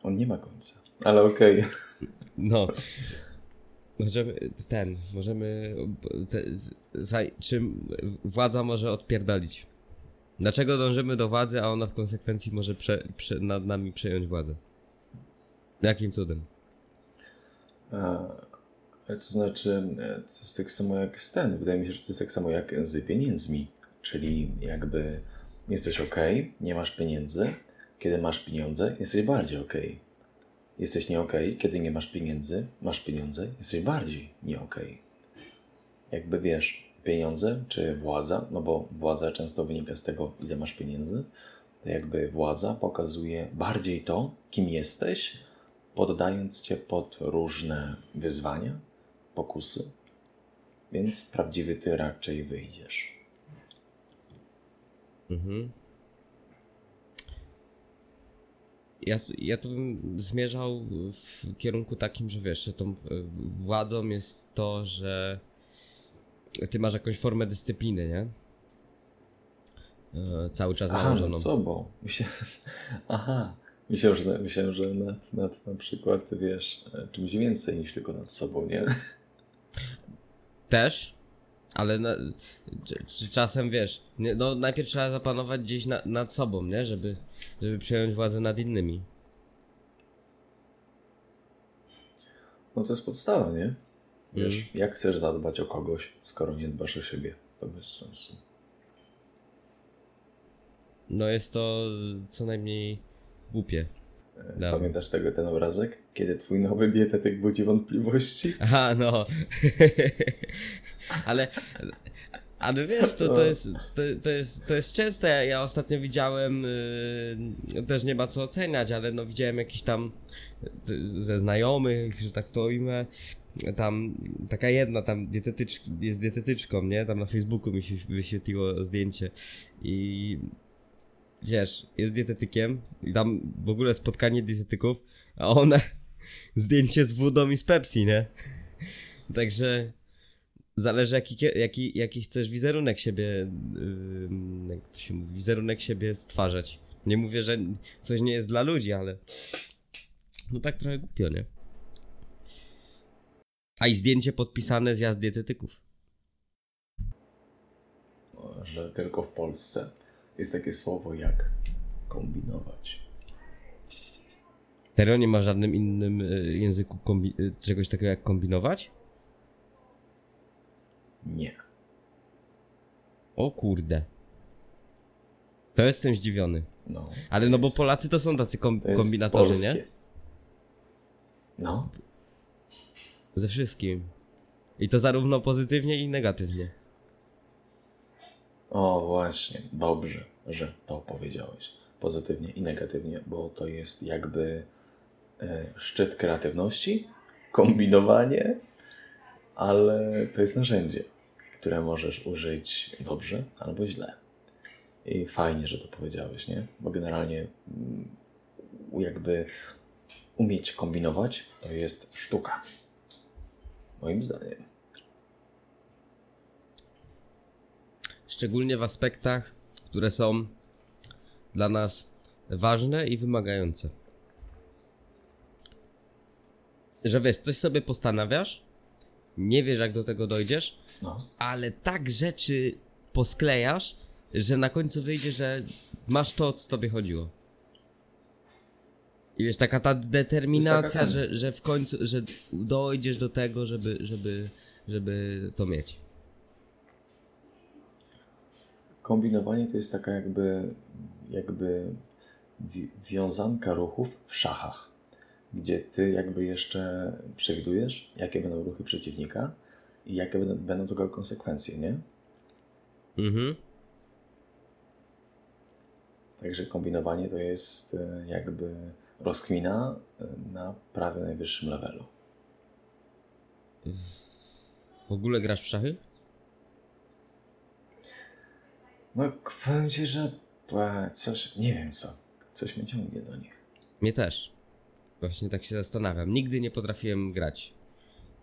Speaker 2: On nie ma końca. Ale okej.
Speaker 1: No. Możemy, ten, możemy, te, zaj, czym władza może odpierdolić? Dlaczego dążymy do władzy, a ona w konsekwencji może prze, prze, nad nami przejąć władzę? Jakim cudem?
Speaker 2: A, To znaczy, e, to jest tak samo jak ten. Wydaje mi się, że to jest tak samo jak z pieniędzmi. Czyli jakby jesteś ok, nie masz pieniędzy. Kiedy masz pieniądze, jesteś bardziej ok. Jesteś nie ok, kiedy nie masz pieniędzy, masz pieniądze, jesteś bardziej nie ok. Jakby wiesz, pieniądze czy władza, no bo władza często wynika z tego, ile masz pieniędzy, to jakby władza pokazuje bardziej to, kim jesteś, poddając cię pod różne wyzwania, pokusy, więc prawdziwy ty raczej wyjdziesz.
Speaker 1: Mhm. Ja, ja to bym zmierzał w kierunku takim, że wiesz, że tą e, władzą jest to, że ty masz jakąś formę dyscypliny, nie? E, Cały czas
Speaker 2: Aha,
Speaker 1: nałożoną.
Speaker 2: nad sobą. [LAUGHS] Myślę, aha, myślałem, że, myślałem, że nad, nad na przykład, wiesz, e, czymś więcej niż tylko nad sobą, nie?
Speaker 1: Też, ale na, czasem wiesz, nie, no najpierw trzeba zapanować gdzieś na, nad sobą, nie? Żeby, żeby przejąć władzę nad innymi.
Speaker 2: No to jest podstawa, nie? Wiesz,
Speaker 1: Mhm.
Speaker 2: jak chcesz zadbać o kogoś, skoro nie dbasz o siebie? To bez sensu.
Speaker 1: No jest to co najmniej głupie. Dobra.
Speaker 2: Pamiętasz tego ten obrazek? Kiedy twój nowy dietetyk budzi wątpliwości? [LAUGHS]
Speaker 1: Aha, no. [LAUGHS] ale, ale wiesz, to, to, jest, to, to, jest, to jest częste. Ja ostatnio widziałem, yy, też nie ma co oceniać, ale no widziałem jakiś tam y, ze znajomych, że tak to ujmę, tam taka jedna tam dietetycz, jest dietetyczką, nie? Tam na Facebooku mi się wyświetliło zdjęcie i wiesz, jest dietetykiem i tam w ogóle spotkanie dietetyków, a ona [LAUGHS] zdjęcie z wodą i z Pepsi, nie? [LAUGHS] Także zależy jaki, jaki, jaki chcesz wizerunek siebie, ym, jak to się mówi, wizerunek siebie stwarzać. Nie mówię, że coś nie jest dla ludzi, ale no tak trochę głupio, nie? A i zdjęcie podpisane zjazd dietetyków.
Speaker 2: Że tylko w Polsce jest takie słowo jak kombinować.
Speaker 1: Serio nie ma w żadnym innym y, języku y, czegoś takiego jak kombinować?
Speaker 2: Nie.
Speaker 1: O kurde. To jestem zdziwiony.
Speaker 2: No,
Speaker 1: Ale no bo
Speaker 2: jest-
Speaker 1: Polacy to są tacy kom- kombinatorzy, nie?
Speaker 2: polskie. No,
Speaker 1: Ze wszystkim. I to zarówno pozytywnie i negatywnie.
Speaker 2: O właśnie, dobrze, że to powiedziałeś. Pozytywnie i negatywnie, bo to jest jakby e, szczyt kreatywności, kombinowanie, ale to jest narzędzie, które możesz użyć dobrze albo źle. I fajnie, że to powiedziałeś, nie? Bo generalnie mm, jakby umieć kombinować to jest sztuka. Moim zdaniem.
Speaker 1: Szczególnie w aspektach, które są dla nas ważne i wymagające. Że wiesz, coś sobie postanawiasz, nie wiesz jak do tego dojdziesz,
Speaker 2: No.
Speaker 1: ale tak rzeczy posklejasz, że na końcu wyjdzie, że masz to, o co tobie chodziło. I wiesz, taka ta determinacja,
Speaker 2: taka
Speaker 1: że, że w końcu, że dojdziesz do tego, żeby, żeby, żeby to mieć.
Speaker 2: Kombinowanie to jest taka jakby, jakby wi- wiązanka ruchów w szachach, gdzie ty jakby jeszcze przewidujesz, jakie będą ruchy przeciwnika i jakie będą, będą tego konsekwencje, nie?
Speaker 1: Mhm.
Speaker 2: Także kombinowanie to jest e, jakby rozkmina y, na prawie najwyższym levelu.
Speaker 1: W ogóle grasz w szachy?
Speaker 2: No, powiem ci, że e, coś, nie wiem co, coś mnie ciągnie do nich.
Speaker 1: Mnie też. Właśnie tak się zastanawiam. Nigdy nie potrafiłem grać.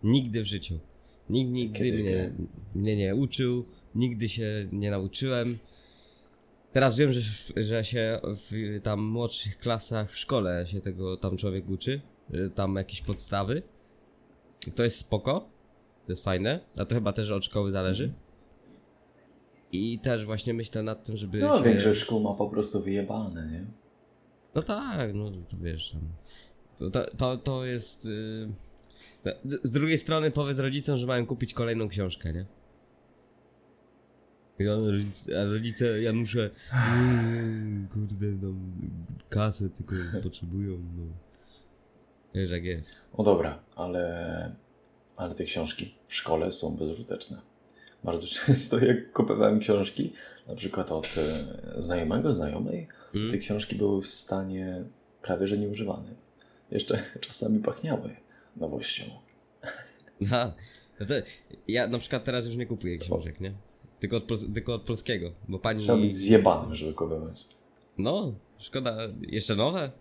Speaker 1: Nigdy w życiu. Nikt nigdy mnie,
Speaker 2: grałem.
Speaker 1: mnie nie uczył, nigdy się nie nauczyłem. Teraz wiem, że, że się w tam młodszych klasach w szkole się tego tam człowiek uczy. że Tam jakieś podstawy. I To jest spoko. To jest fajne. A to chyba też od szkoły zależy. I też właśnie myślę nad tym, żeby
Speaker 2: No,
Speaker 1: się...
Speaker 2: większość szkół ma po prostu wyjebane, nie?
Speaker 1: No tak, no to wiesz. tam. To, to, to jest. Yy... Z drugiej strony powiedz rodzicom, że mają kupić kolejną książkę, nie? A rodzice, ja muszę. Mm, kurde, no. Kasę tylko potrzebują, no. Wiesz jak jest.
Speaker 2: No dobra, ale, ale te książki w szkole są bezużyteczne. Bardzo [LAUGHS] często jak kupowałem książki, na przykład od e, znajomego, znajomej,
Speaker 1: Mm.
Speaker 2: te książki były w stanie prawie że nieużywanym. Jeszcze [LAUGHS] czasami pachniały nowością.
Speaker 1: Aha. No to ja na przykład teraz już nie kupuję książek, nie? Tylko od, tylko od polskiego, bo pani.
Speaker 2: Trzeba być zjebanym, żeby kupować.
Speaker 1: No, szkoda. Jeszcze nowe?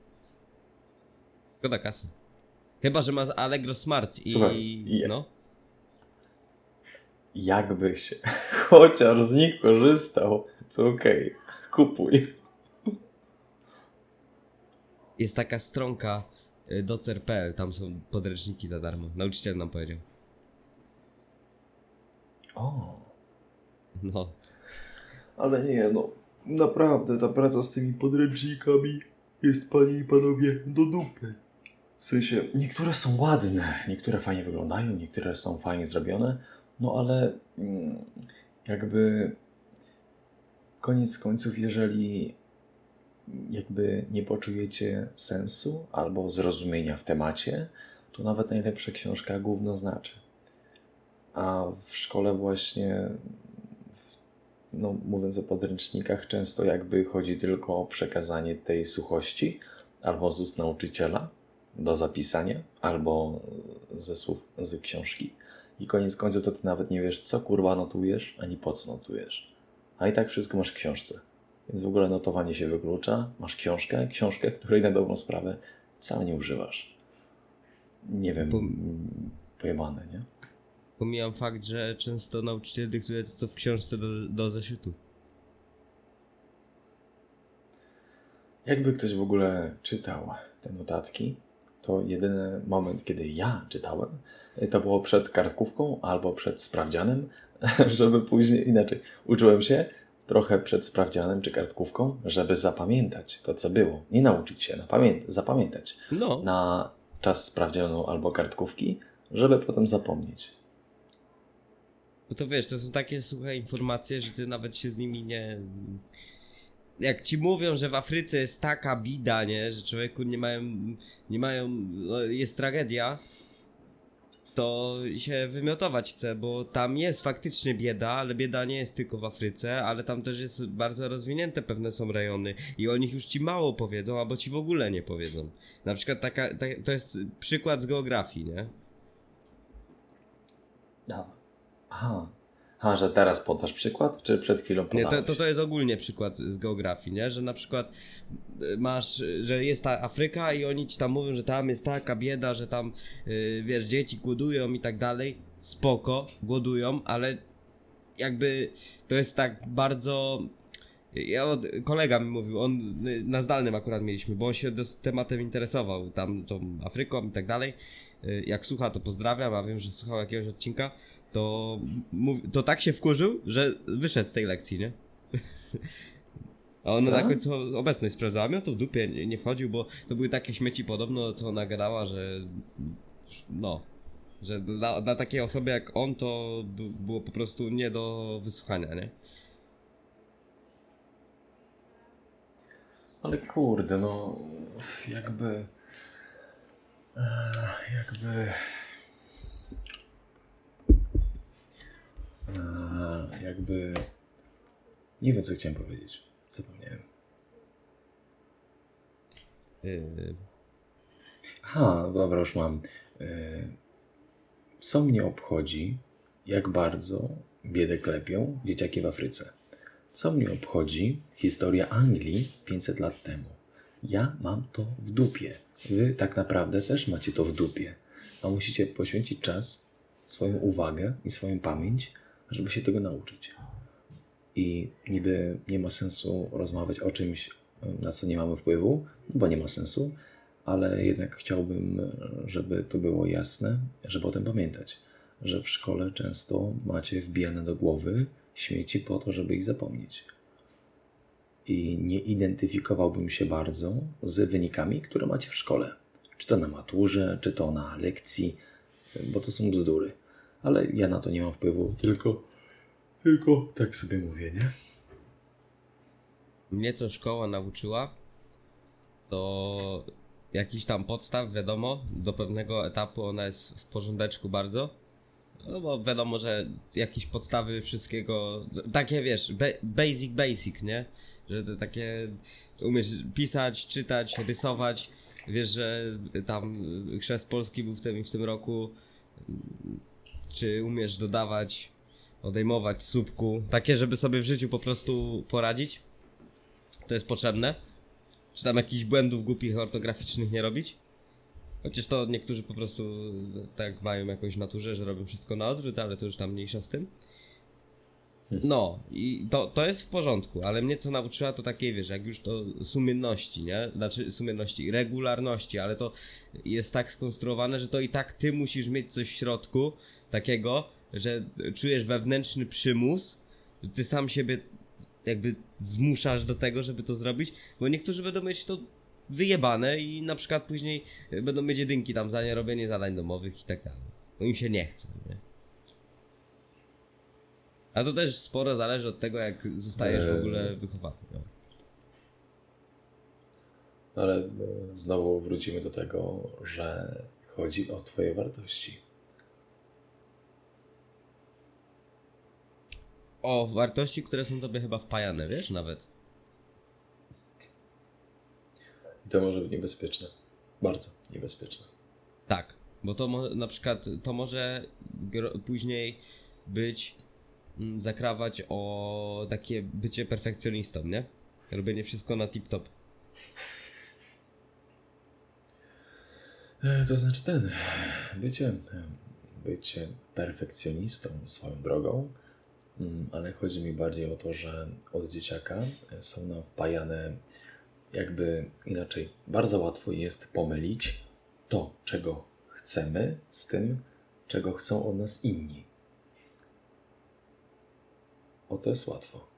Speaker 1: Szkoda kasy. Chyba, że ma z Allegro Smart i.
Speaker 2: Słuchaj, je-
Speaker 1: No.
Speaker 2: Jakbyś [LAUGHS] chociaż z nich korzystał, to okej, kupuj.
Speaker 1: Jest taka stronka y, docer.pl, tam są podręczniki za darmo. Nauczyciel nam powiedział.
Speaker 2: O,
Speaker 1: No.
Speaker 2: ale nie, no naprawdę ta praca z tymi podręcznikami jest, panie i panowie, do dupy. W sensie, niektóre są ładne, niektóre fajnie wyglądają, niektóre są fajnie zrobione, no ale mm, jakby koniec końców, jeżeli jakby nie poczujecie sensu albo zrozumienia w temacie, to nawet najlepsza książka gówno znaczy. A w szkole właśnie, no mówiąc o podręcznikach, często jakby chodzi tylko o przekazanie tej suchości albo z ust nauczyciela do zapisania, albo ze słów z książki. I koniec końców to ty nawet nie wiesz, co kurwa notujesz, ani po co notujesz. A i tak wszystko masz w książce. Więc w ogóle notowanie się wyklucza. Masz książkę, książkę, której na dobrą sprawę wcale nie używasz. Nie wiem, mm, pojebane, nie?
Speaker 1: Pomijam fakt, że często nauczyciel dyktuje to, co w książce do, do zeszytu.
Speaker 2: Jakby ktoś w ogóle czytał te notatki, to jedyny moment, kiedy ja czytałem, to było przed kartkówką albo przed sprawdzianem, [LAUGHS] żeby później inaczej. Uczyłem się trochę przed sprawdzianem czy kartkówką, żeby zapamiętać to, co było. Nie nauczyć się, napamię- zapamiętać
Speaker 1: No.
Speaker 2: na czas sprawdzianu albo kartkówki, żeby potem zapomnieć.
Speaker 1: Bo to wiesz, to są takie suche informacje, że ty nawet się z nimi nie. Jak ci mówią, że w Afryce jest taka bida, nie, że człowieku nie mają, nie mają, no, jest tragedia, to się wymiotować chce, bo tam jest faktycznie bieda, ale bieda nie jest tylko w Afryce, ale tam też jest bardzo rozwinięte pewne są rejony i o nich już ci mało powiedzą, albo ci w ogóle nie powiedzą. Na przykład taka, ta, to jest przykład z geografii, nie?
Speaker 2: Aha. Aha, że teraz podasz przykład, czy przed chwilą
Speaker 1: Nie,
Speaker 2: podałeś?
Speaker 1: to, to, to jest ogólnie przykład z geografii, nie? Że na przykład y, masz, że jest ta Afryka i oni ci tam mówią, że tam jest taka bieda, że tam, y, wiesz, dzieci głodują i tak dalej. Spoko, głodują, ale jakby to jest tak bardzo... Ja od, kolega mi mówił, on y, na zdalnym akurat mieliśmy, bo on się tematem interesował, tam tą Afryką i tak dalej. Y, Jak słucha, to pozdrawiam, a wiem, że słuchał jakiegoś odcinka to, to tak się wkurzył, że wyszedł z tej lekcji, nie? A ona
Speaker 2: Tak?
Speaker 1: na końcu obecność sprawdzała, miał to w dupie, nie, nie wchodził, bo to były takie śmieci podobno, co ona gadała, że no, że dla, dla takiej osoby jak on to by- było po prostu nie do wysłuchania, nie?
Speaker 2: Ale kurde, no jakby. e, Jakby. Jakby. Nie wiem, co chciałem powiedzieć. Zapomniałem.
Speaker 1: Yy,
Speaker 2: Aha, dobra, już mam. E, Co mnie obchodzi, jak bardzo biedę klepią dzieciaki w Afryce? Co mnie obchodzi historia Anglii 500 lat temu? Ja mam to w dupie. Wy tak naprawdę też macie to w dupie. A musicie poświęcić czas, swoją uwagę i swoją pamięć, żeby się tego nauczyć. I niby nie ma sensu rozmawiać o czymś, na co nie mamy wpływu, no bo nie ma sensu, ale jednak chciałbym, żeby to było jasne, żeby o tym pamiętać, że w szkole często macie wbijane do głowy śmieci po to, żeby ich zapomnieć. I nie identyfikowałbym się bardzo z wynikami, które macie w szkole. Czy to na maturze, czy to na lekcji, bo to są bzdury. Ale ja na to nie mam wpływu, tylko, tylko tak sobie mówię, nie?
Speaker 1: Mnie co szkoła nauczyła, to jakiś tam podstaw, wiadomo, do pewnego etapu ona jest w porządeczku bardzo. No bo wiadomo, że jakieś podstawy wszystkiego, takie wiesz, ba- basic, basic, nie? Że to takie umiesz pisać, czytać, rysować. Wiesz, że tam chrzest polski był w tym w tym roku. Czy umiesz dodawać, odejmować słupku. Takie, żeby sobie w życiu po prostu poradzić. To jest potrzebne. Czy tam jakichś błędów głupich ortograficznych nie robić? Chociaż to niektórzy po prostu tak mają jakąś naturze, że robią wszystko na odwrót, ale to już tam mniejsza z tym. No, i to, to jest w porządku, ale mnie co nauczyła to takie, wiesz, jak już to sumienności, nie? Znaczy sumienności, regularności, ale to jest tak skonstruowane, że to i tak ty musisz mieć coś w środku takiego, że czujesz wewnętrzny przymus, ty sam siebie jakby zmuszasz do tego, żeby to zrobić, bo niektórzy będą mieć to wyjebane i na przykład później będą mieć jedynki tam za nierobienie zadań domowych i tak dalej. Bo im się nie chce, nie? A to też sporo zależy od tego, jak zostajesz w ogóle wychowany. No.
Speaker 2: Ale e, znowu wrócimy do tego, że chodzi o Twoje wartości.
Speaker 1: O wartości, które są tobie chyba wpajane, wiesz, nawet.
Speaker 2: To może być niebezpieczne. Bardzo niebezpieczne.
Speaker 1: Tak, bo to mo- na przykład to może gro- później być mm, zakrawać o takie bycie perfekcjonistą, nie? Robienie wszystko na tip-top.
Speaker 2: E, To znaczy ten, bycie, bycie perfekcjonistą swoją drogą, ale chodzi mi bardziej o to, że od dzieciaka e, są nam wpajane jakby inaczej. Bardzo łatwo jest pomylić to, czego chcemy z tym, czego chcą od nas inni. O to jest łatwo.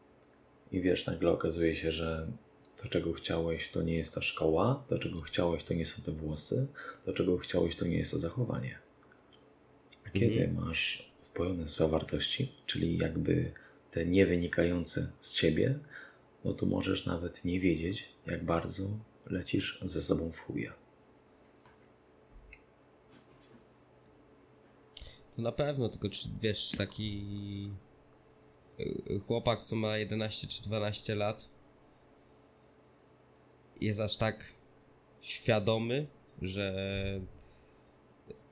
Speaker 2: I wiesz, nagle okazuje się, że to, czego chciałeś, to nie jest ta szkoła, to, czego chciałeś, to nie są te włosy, to, czego chciałeś, to nie jest to zachowanie. A kiedy masz wpojone swoje wartości, czyli jakby te nie wynikające z ciebie, no to możesz nawet nie wiedzieć, jak bardzo lecisz ze sobą w chuja.
Speaker 1: To na pewno, tylko czy wiesz, taki y, chłopak, co ma 11 czy 12 lat, jest aż tak świadomy, że,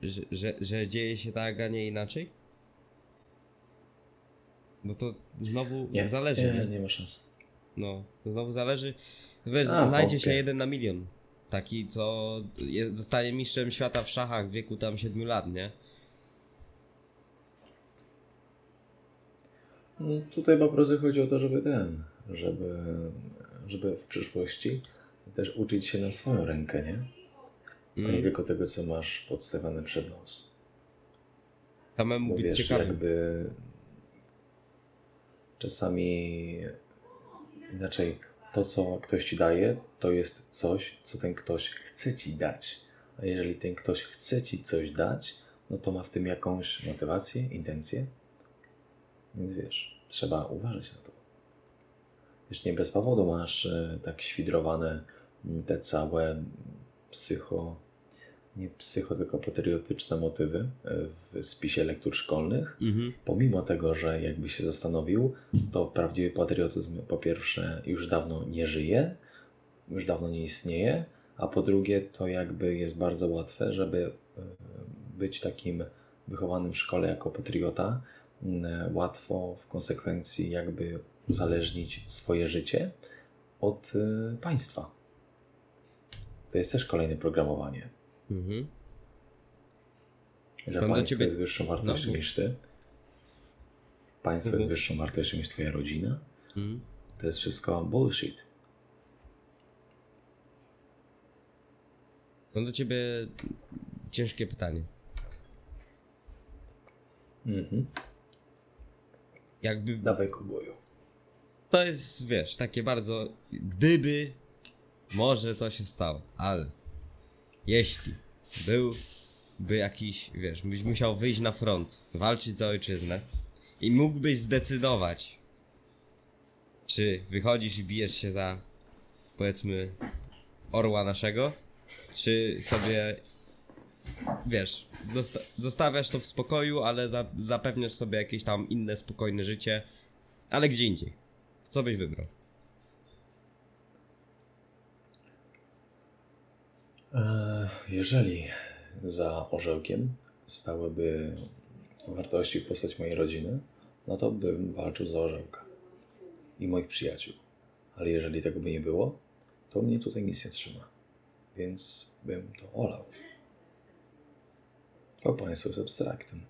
Speaker 1: że, że, że dzieje się tak, a nie inaczej? Bo to znowu
Speaker 2: Nie,
Speaker 1: zależy.
Speaker 2: nie,
Speaker 1: nie?
Speaker 2: nie ma szans.
Speaker 1: No, znowu zależy. Wiesz,
Speaker 2: A,
Speaker 1: znajdzie się
Speaker 2: chłopie.
Speaker 1: jeden na milion. Taki, co je, zostanie mistrzem świata w szachach w wieku tam 7 lat, nie?
Speaker 2: No, tutaj po prostu chodzi o to, żeby ten, żeby, żeby w przyszłości też uczyć się na swoją rękę, nie? A nie
Speaker 1: Mm.
Speaker 2: tylko tego, co masz podstawione przed nos.
Speaker 1: Samemu
Speaker 2: Bo
Speaker 1: być
Speaker 2: wiesz,
Speaker 1: ciekawym.
Speaker 2: jakby czasami inaczej to, co ktoś ci daje, to jest coś, co ten ktoś chce ci dać. A jeżeli ten ktoś chce ci coś dać, no to ma w tym jakąś motywację, intencję. Więc wiesz, trzeba uważać na to. Wiesz, nie bez powodu masz e, tak świdrowane te całe psycho, nie psycho, tylko patriotyczne motywy e, w spisie lektur szkolnych.
Speaker 1: Mhm.
Speaker 2: Pomimo tego, że jakby się zastanowił, to prawdziwy patriotyzm po pierwsze już dawno nie żyje, już dawno nie istnieje, a po drugie to jakby jest bardzo łatwe, żeby e, być takim wychowanym w szkole jako patriota, łatwo w konsekwencji jakby uzależnić swoje życie od e, państwa. To jest też kolejne programowanie,
Speaker 1: Mhm.
Speaker 2: że państwo
Speaker 1: ciebie-
Speaker 2: jest wyższą wartością
Speaker 1: No.
Speaker 2: niż ty. Państwo
Speaker 1: Mhm.
Speaker 2: jest wyższą wartością niż twoja rodzina.
Speaker 1: Mhm.
Speaker 2: To jest wszystko bullshit.
Speaker 1: Mam do ciebie ciężkie pytanie.
Speaker 2: Mhm.
Speaker 1: Jakby
Speaker 2: Dawaj koboju.
Speaker 1: to jest, wiesz, takie bardzo. Gdyby może to się stało, ale jeśli byłby jakiś, wiesz, byś musiał wyjść na front, walczyć za ojczyznę i mógłbyś zdecydować, czy wychodzisz i bijesz się za, powiedzmy, orła naszego, czy sobie, wiesz, zostawiasz to w spokoju, ale za- zapewniasz sobie jakieś tam inne spokojne życie, ale gdzie indziej. Co byś wybrał?
Speaker 2: Jeżeli za orzełkiem stałyby wartości w postaci mojej rodziny, no to bym walczył za orzełka i moich przyjaciół. Ale jeżeli tego by nie było, to mnie tutaj nic nie trzyma. Więc bym to olał. Bo państwo jest abstraktem.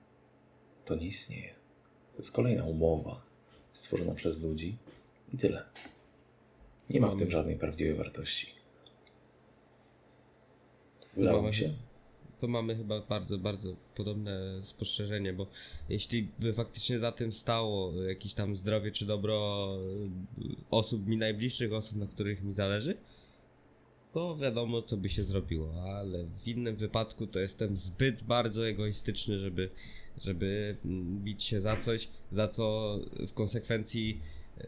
Speaker 2: To nie istnieje. To jest kolejna umowa stworzona przez ludzi i tyle. Nie ma w tym żadnej prawdziwej wartości. Udało mi się?
Speaker 1: To mamy chyba bardzo, bardzo podobne spostrzeżenie, bo jeśli by faktycznie za tym stało jakieś tam zdrowie czy dobro y, osób mi najbliższych, osób, na których mi zależy, to wiadomo, co by się zrobiło, ale w innym wypadku to jestem zbyt bardzo egoistyczny, żeby, żeby mm, bić się za coś, za co w konsekwencji y,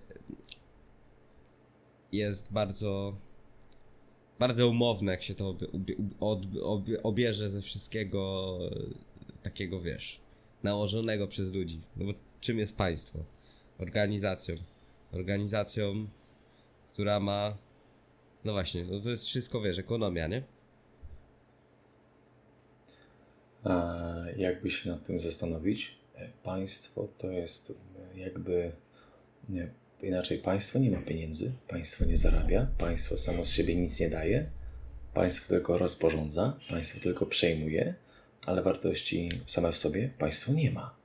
Speaker 1: jest bardzo bardzo umowne, jak się to obierze ze wszystkiego e, takiego, wiesz, nałożonego przez ludzi. No bo czym jest państwo? Organizacją. Organizacją, która ma. No właśnie, no to jest wszystko, wiesz, ekonomia, nie?
Speaker 2: A jakby się nad tym zastanowić, e, państwo to jest jakby nie, inaczej, państwo nie ma pieniędzy, państwo nie zarabia, państwo samo z siebie nic nie daje, państwo tylko rozporządza, państwo tylko przejmuje, ale wartości same w sobie państwo nie ma.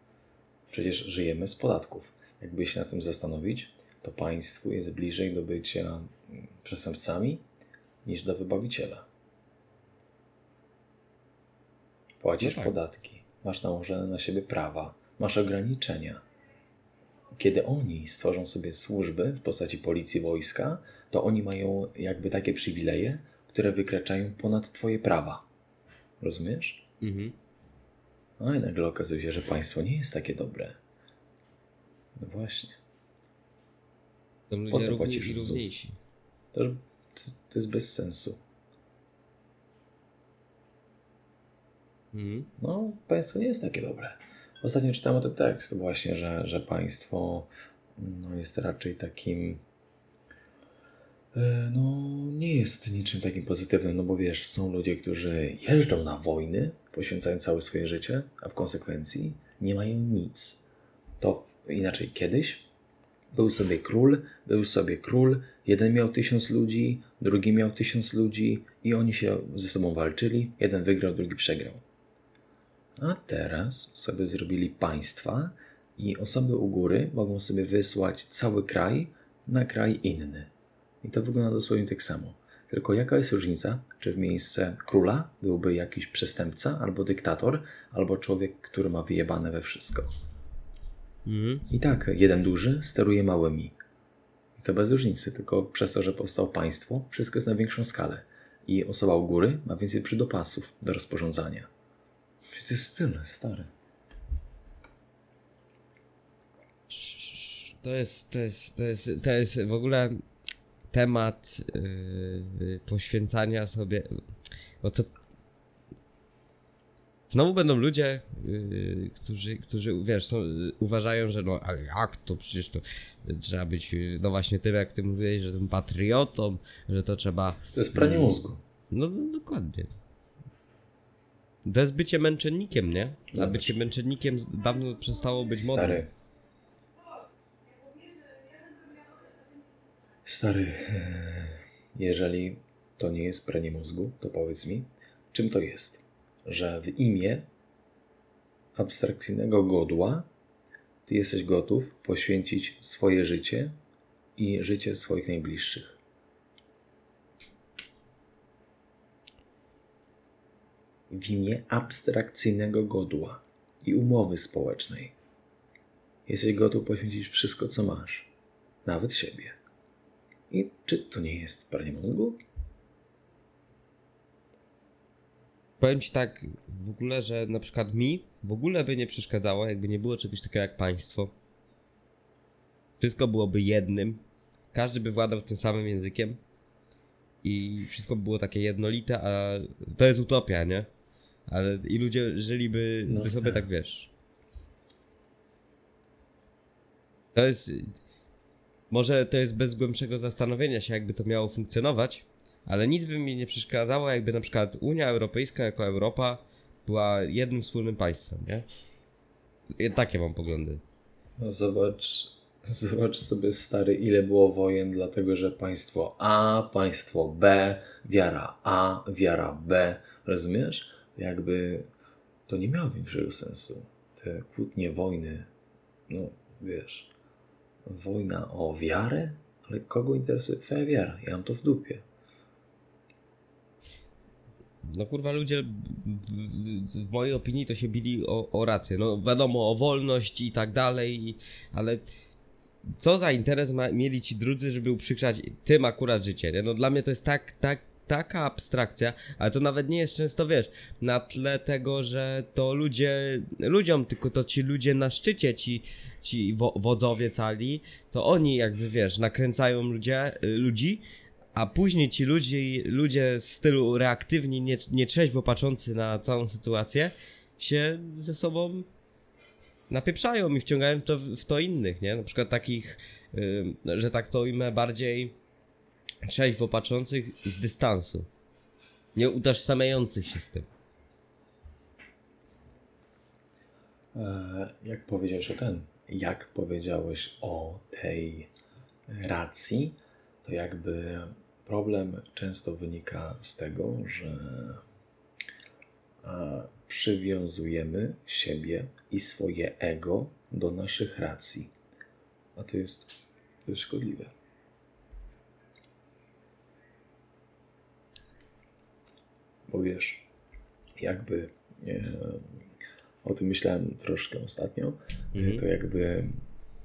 Speaker 2: Przecież żyjemy z podatków. Jakby się nad tym zastanowić, to państwu jest bliżej do bycia mm, przestępcami niż do wybawiciela. Płacisz
Speaker 1: No tak.
Speaker 2: podatki, masz nałożone na siebie prawa, masz ograniczenia. Kiedy oni stworzą sobie służby w postaci policji, wojska, to oni mają jakby takie przywileje, które wykraczają ponad Twoje prawa. Rozumiesz?
Speaker 1: Mhm.
Speaker 2: No i nagle okazuje się, że państwo nie jest takie dobre. No właśnie. Po co płacisz ZUS? to, to jest bez sensu.
Speaker 1: Mhm.
Speaker 2: No, państwo nie jest takie dobre. Ostatnio czytałem tym tekst właśnie, że, że państwo no, jest raczej takim e, no nie jest niczym takim pozytywnym, no bo wiesz, są ludzie, którzy jeżdżą na wojny, poświęcają całe swoje życie, a w konsekwencji nie mają nic. To inaczej kiedyś był sobie król, był sobie król, jeden miał tysiąc ludzi, drugi miał tysiąc ludzi i oni się ze sobą walczyli, jeden wygrał, drugi przegrał. A teraz sobie zrobili państwa i osoby u góry mogą sobie wysłać cały kraj na kraj inny. I to wygląda dosłownie tak samo. Tylko jaka jest różnica, czy w miejsce króla byłby jakiś przestępca, albo dyktator, albo człowiek, który ma wyjebane we wszystko.
Speaker 1: Mhm.
Speaker 2: I tak, jeden duży steruje małymi. I to bez różnicy, tylko przez to, że powstało państwo, wszystko jest na większą skalę. I osoba u góry ma więcej przydopasów do rozporządzania. To jest tyle, stary.
Speaker 1: To jest, to jest, to jest, to jest w ogóle temat yy, poświęcania sobie, bo to znowu będą ludzie, yy, którzy, którzy, wiesz, są, yy, uważają, że no, ale jak to, przecież to trzeba być, yy, no właśnie tyle, jak ty mówiłeś, że tym patriotą, że to trzeba
Speaker 2: To jest pranie mózgu.
Speaker 1: No, no dokładnie. To jest bycie męczennikiem, nie? A bycie męczennikiem dawno przestało być modne.
Speaker 2: Stary. Stary, e, jeżeli to nie jest pranie mózgu, to powiedz mi, czym to jest? Że w imię abstrakcyjnego godła ty jesteś gotów poświęcić swoje życie i życie swoich najbliższych. W imię abstrakcyjnego godła i umowy społecznej. Jesteś gotów poświęcić wszystko, co masz, nawet siebie. I czy to nie jest pranie mózgu?
Speaker 1: Powiem ci tak w ogóle, że na przykład mi w ogóle by nie przeszkadzało, jakby nie było czegoś takiego jak państwo. Wszystko byłoby jednym. Każdy by władał tym samym językiem. I wszystko by było takie jednolite, a to jest utopia, nie? Ale i ludzie żyliby
Speaker 2: No
Speaker 1: by sobie
Speaker 2: tak.
Speaker 1: tak wiesz. To jest. Może to jest bez głębszego zastanowienia się, jakby to miało funkcjonować, ale nic by mi nie przeszkadzało, jakby na przykład Unia Europejska jako Europa była jednym wspólnym państwem, nie? I takie mam poglądy.
Speaker 2: No zobacz, [LAUGHS] zobacz sobie stary, ile było wojen, dlatego że państwo A, państwo B, wiara A, wiara B, rozumiesz? Jakby to nie miało większego sensu. Te kłótnie, wojny, no wiesz, wojna o wiarę? Ale kogo interesuje twoja wiara? Ja mam to w dupie.
Speaker 1: No kurwa, ludzie w mojej opinii to się bili o, o rację. No wiadomo, o wolność i tak dalej, ale co za interes ma, mieli ci drudzy, żeby uprzykrzać tym akurat życie, nie? No dla mnie to jest tak, tak, taka abstrakcja, ale to nawet nie jest często, wiesz, na tle tego, że to ludzie, ludziom, tylko to ci ludzie na szczycie, ci, ci wo, wodzowie cali, to oni jakby, wiesz, nakręcają ludzie, y, ludzi, a później ci ludzie, ludzie w stylu reaktywni, nie, nietrzeźwo patrzący na całą sytuację, się ze sobą napieprzają i wciągają to w, w to innych, nie? Na przykład takich, y, że tak to ujmę, bardziej trzeźwo patrzących z dystansu. Nie utożsamiających się z tym.
Speaker 2: E, Jak powiedziałeś o ten, jak powiedziałeś o tej racji, to jakby problem często wynika z tego, że e, przywiązujemy siebie i swoje ego do naszych racji. A to jest, to jest szkodliwe. Bo wiesz, jakby e, o tym myślałem troszkę ostatnio, to jakby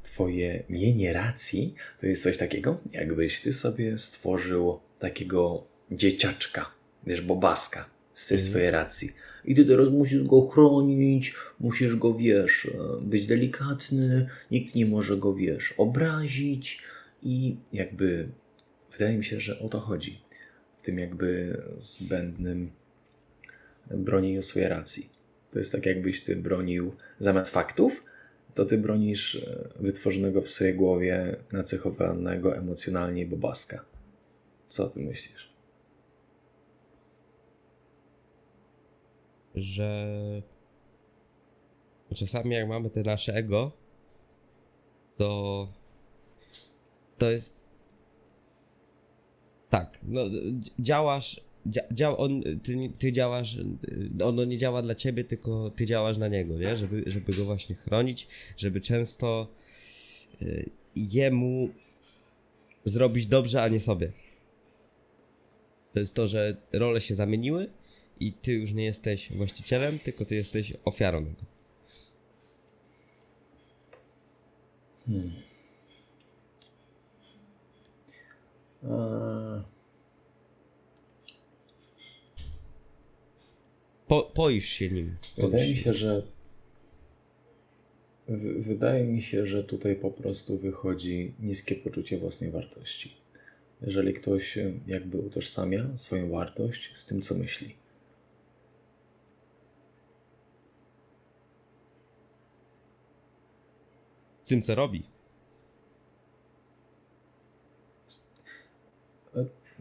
Speaker 2: twoje mienie racji to jest coś takiego, jakbyś ty sobie stworzył takiego dzieciaczka, wiesz, bobaska z tej swojej racji. I ty teraz musisz go chronić, musisz go, wiesz, e, być delikatny, nikt nie może go, wiesz, obrazić. I jakby wydaje mi się, że o to chodzi tym jakby zbędnym bronieniu swojej racji. To jest tak, jakbyś ty bronił zamiast faktów, to ty bronisz e, wytworzonego w swojej głowie, nacechowanego emocjonalnie bobaska. Co ty myślisz?
Speaker 1: że czasami jak mamy te nasze ego, to to jest tak, no dzi- działasz, dzia, on, ty, ty działasz, y, ono nie działa dla ciebie, tylko ty działasz na niego, nie? Żeby, żeby go właśnie chronić, żeby często y, jemu zrobić dobrze, a nie sobie. To jest to, że role się zamieniły i ty już nie jesteś właścicielem, tylko ty jesteś ofiarą tego. Po, poisz się nim.
Speaker 2: Wydaje mi się, że w- wydaje mi się, że tutaj po prostu wychodzi niskie poczucie własnej wartości. Jeżeli ktoś e, jakby utożsamia swoją wartość z tym, co myśli.
Speaker 1: Z tym, co robi.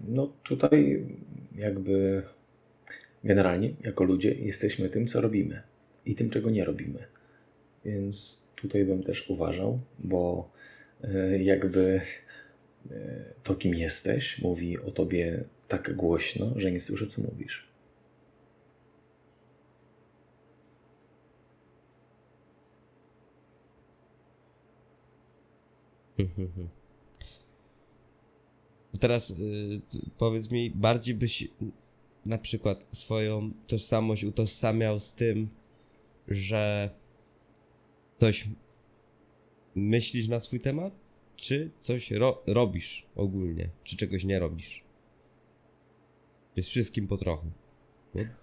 Speaker 2: No tutaj jakby generalnie jako ludzie jesteśmy tym, co robimy i tym, czego nie robimy. Więc tutaj bym też uważał, bo e, jakby e, to, kim jesteś, mówi o tobie tak głośno, że nie słyszę, co mówisz.
Speaker 1: Teraz y, powiedz mi, bardziej byś na przykład swoją tożsamość utożsamiał z tym, że coś myślisz na swój temat, czy coś ro robisz ogólnie, czy czegoś nie robisz? Jest wszystkim po trochu. Nie?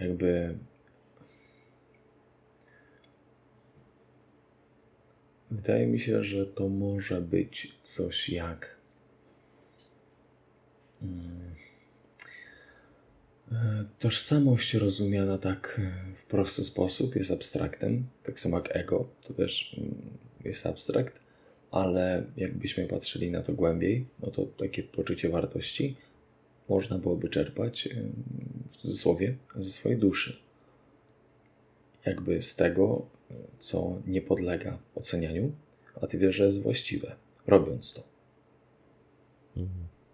Speaker 2: Jakby wydaje mi się, że to może być coś jak mm, e, tożsamość rozumiana tak w prosty sposób jest abstraktem, tak samo jak ego, to też mm, jest abstrakt, ale jakbyśmy patrzyli na to głębiej, no to takie poczucie wartości można byłoby czerpać w cudzysłowie ze swojej duszy. Jakby z tego, co nie podlega ocenianiu, a ty wiesz, że jest właściwe, robiąc to.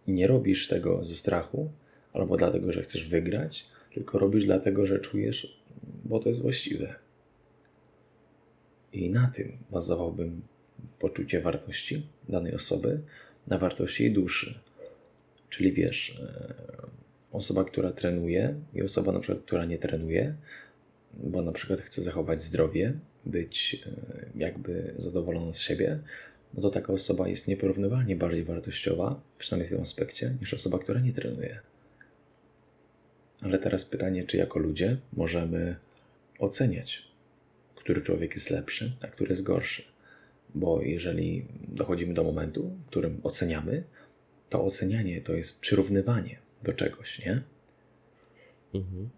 Speaker 2: I nie robisz tego ze strachu, albo dlatego, że chcesz wygrać, tylko robisz dlatego, że czujesz, bo to jest właściwe. I na tym bazowałbym poczucie wartości danej osoby, na wartości jej duszy. Czyli wiesz, e, osoba, która trenuje i osoba na przykład, która nie trenuje, bo na przykład chce zachować zdrowie, być e, jakby zadowoloną z siebie, no to taka osoba jest nieporównywalnie bardziej wartościowa, przynajmniej w tym aspekcie, niż osoba, która nie trenuje. Ale teraz pytanie, czy jako ludzie możemy oceniać, który człowiek jest lepszy, a który jest gorszy. Bo jeżeli dochodzimy do momentu, w którym oceniamy, to ocenianie to jest przyrównywanie do czegoś, nie?
Speaker 1: Mhm.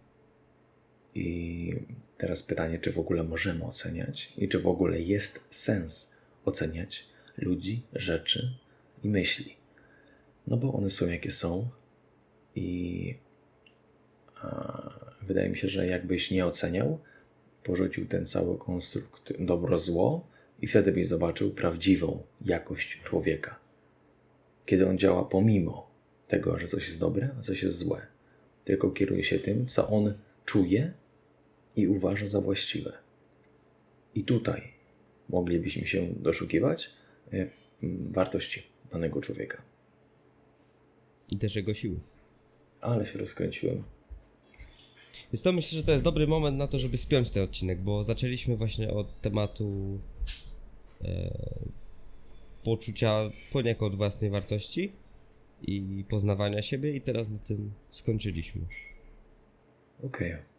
Speaker 2: I teraz pytanie, czy w ogóle możemy oceniać i czy w ogóle jest sens oceniać ludzi, rzeczy i myśli. No bo one są jakie są i wydaje mi się, że jakbyś nie oceniał, porzucił ten cały konstrukt dobro-zło i wtedy byś zobaczył prawdziwą jakość człowieka. Kiedy on działa pomimo tego, że coś jest dobre, a coś jest złe. Tylko kieruje się tym, co on czuje i uważa za właściwe. I tutaj moglibyśmy się doszukiwać e, m, wartości danego człowieka.
Speaker 1: I też jego siły.
Speaker 2: Ale się rozkręciłem.
Speaker 1: Więc to myślę, że to jest dobry moment na to, żeby spiąć ten odcinek, bo zaczęliśmy właśnie od tematu e, poczucia poniekąd własnej wartości i poznawania siebie i teraz na tym skończyliśmy.
Speaker 2: Okej.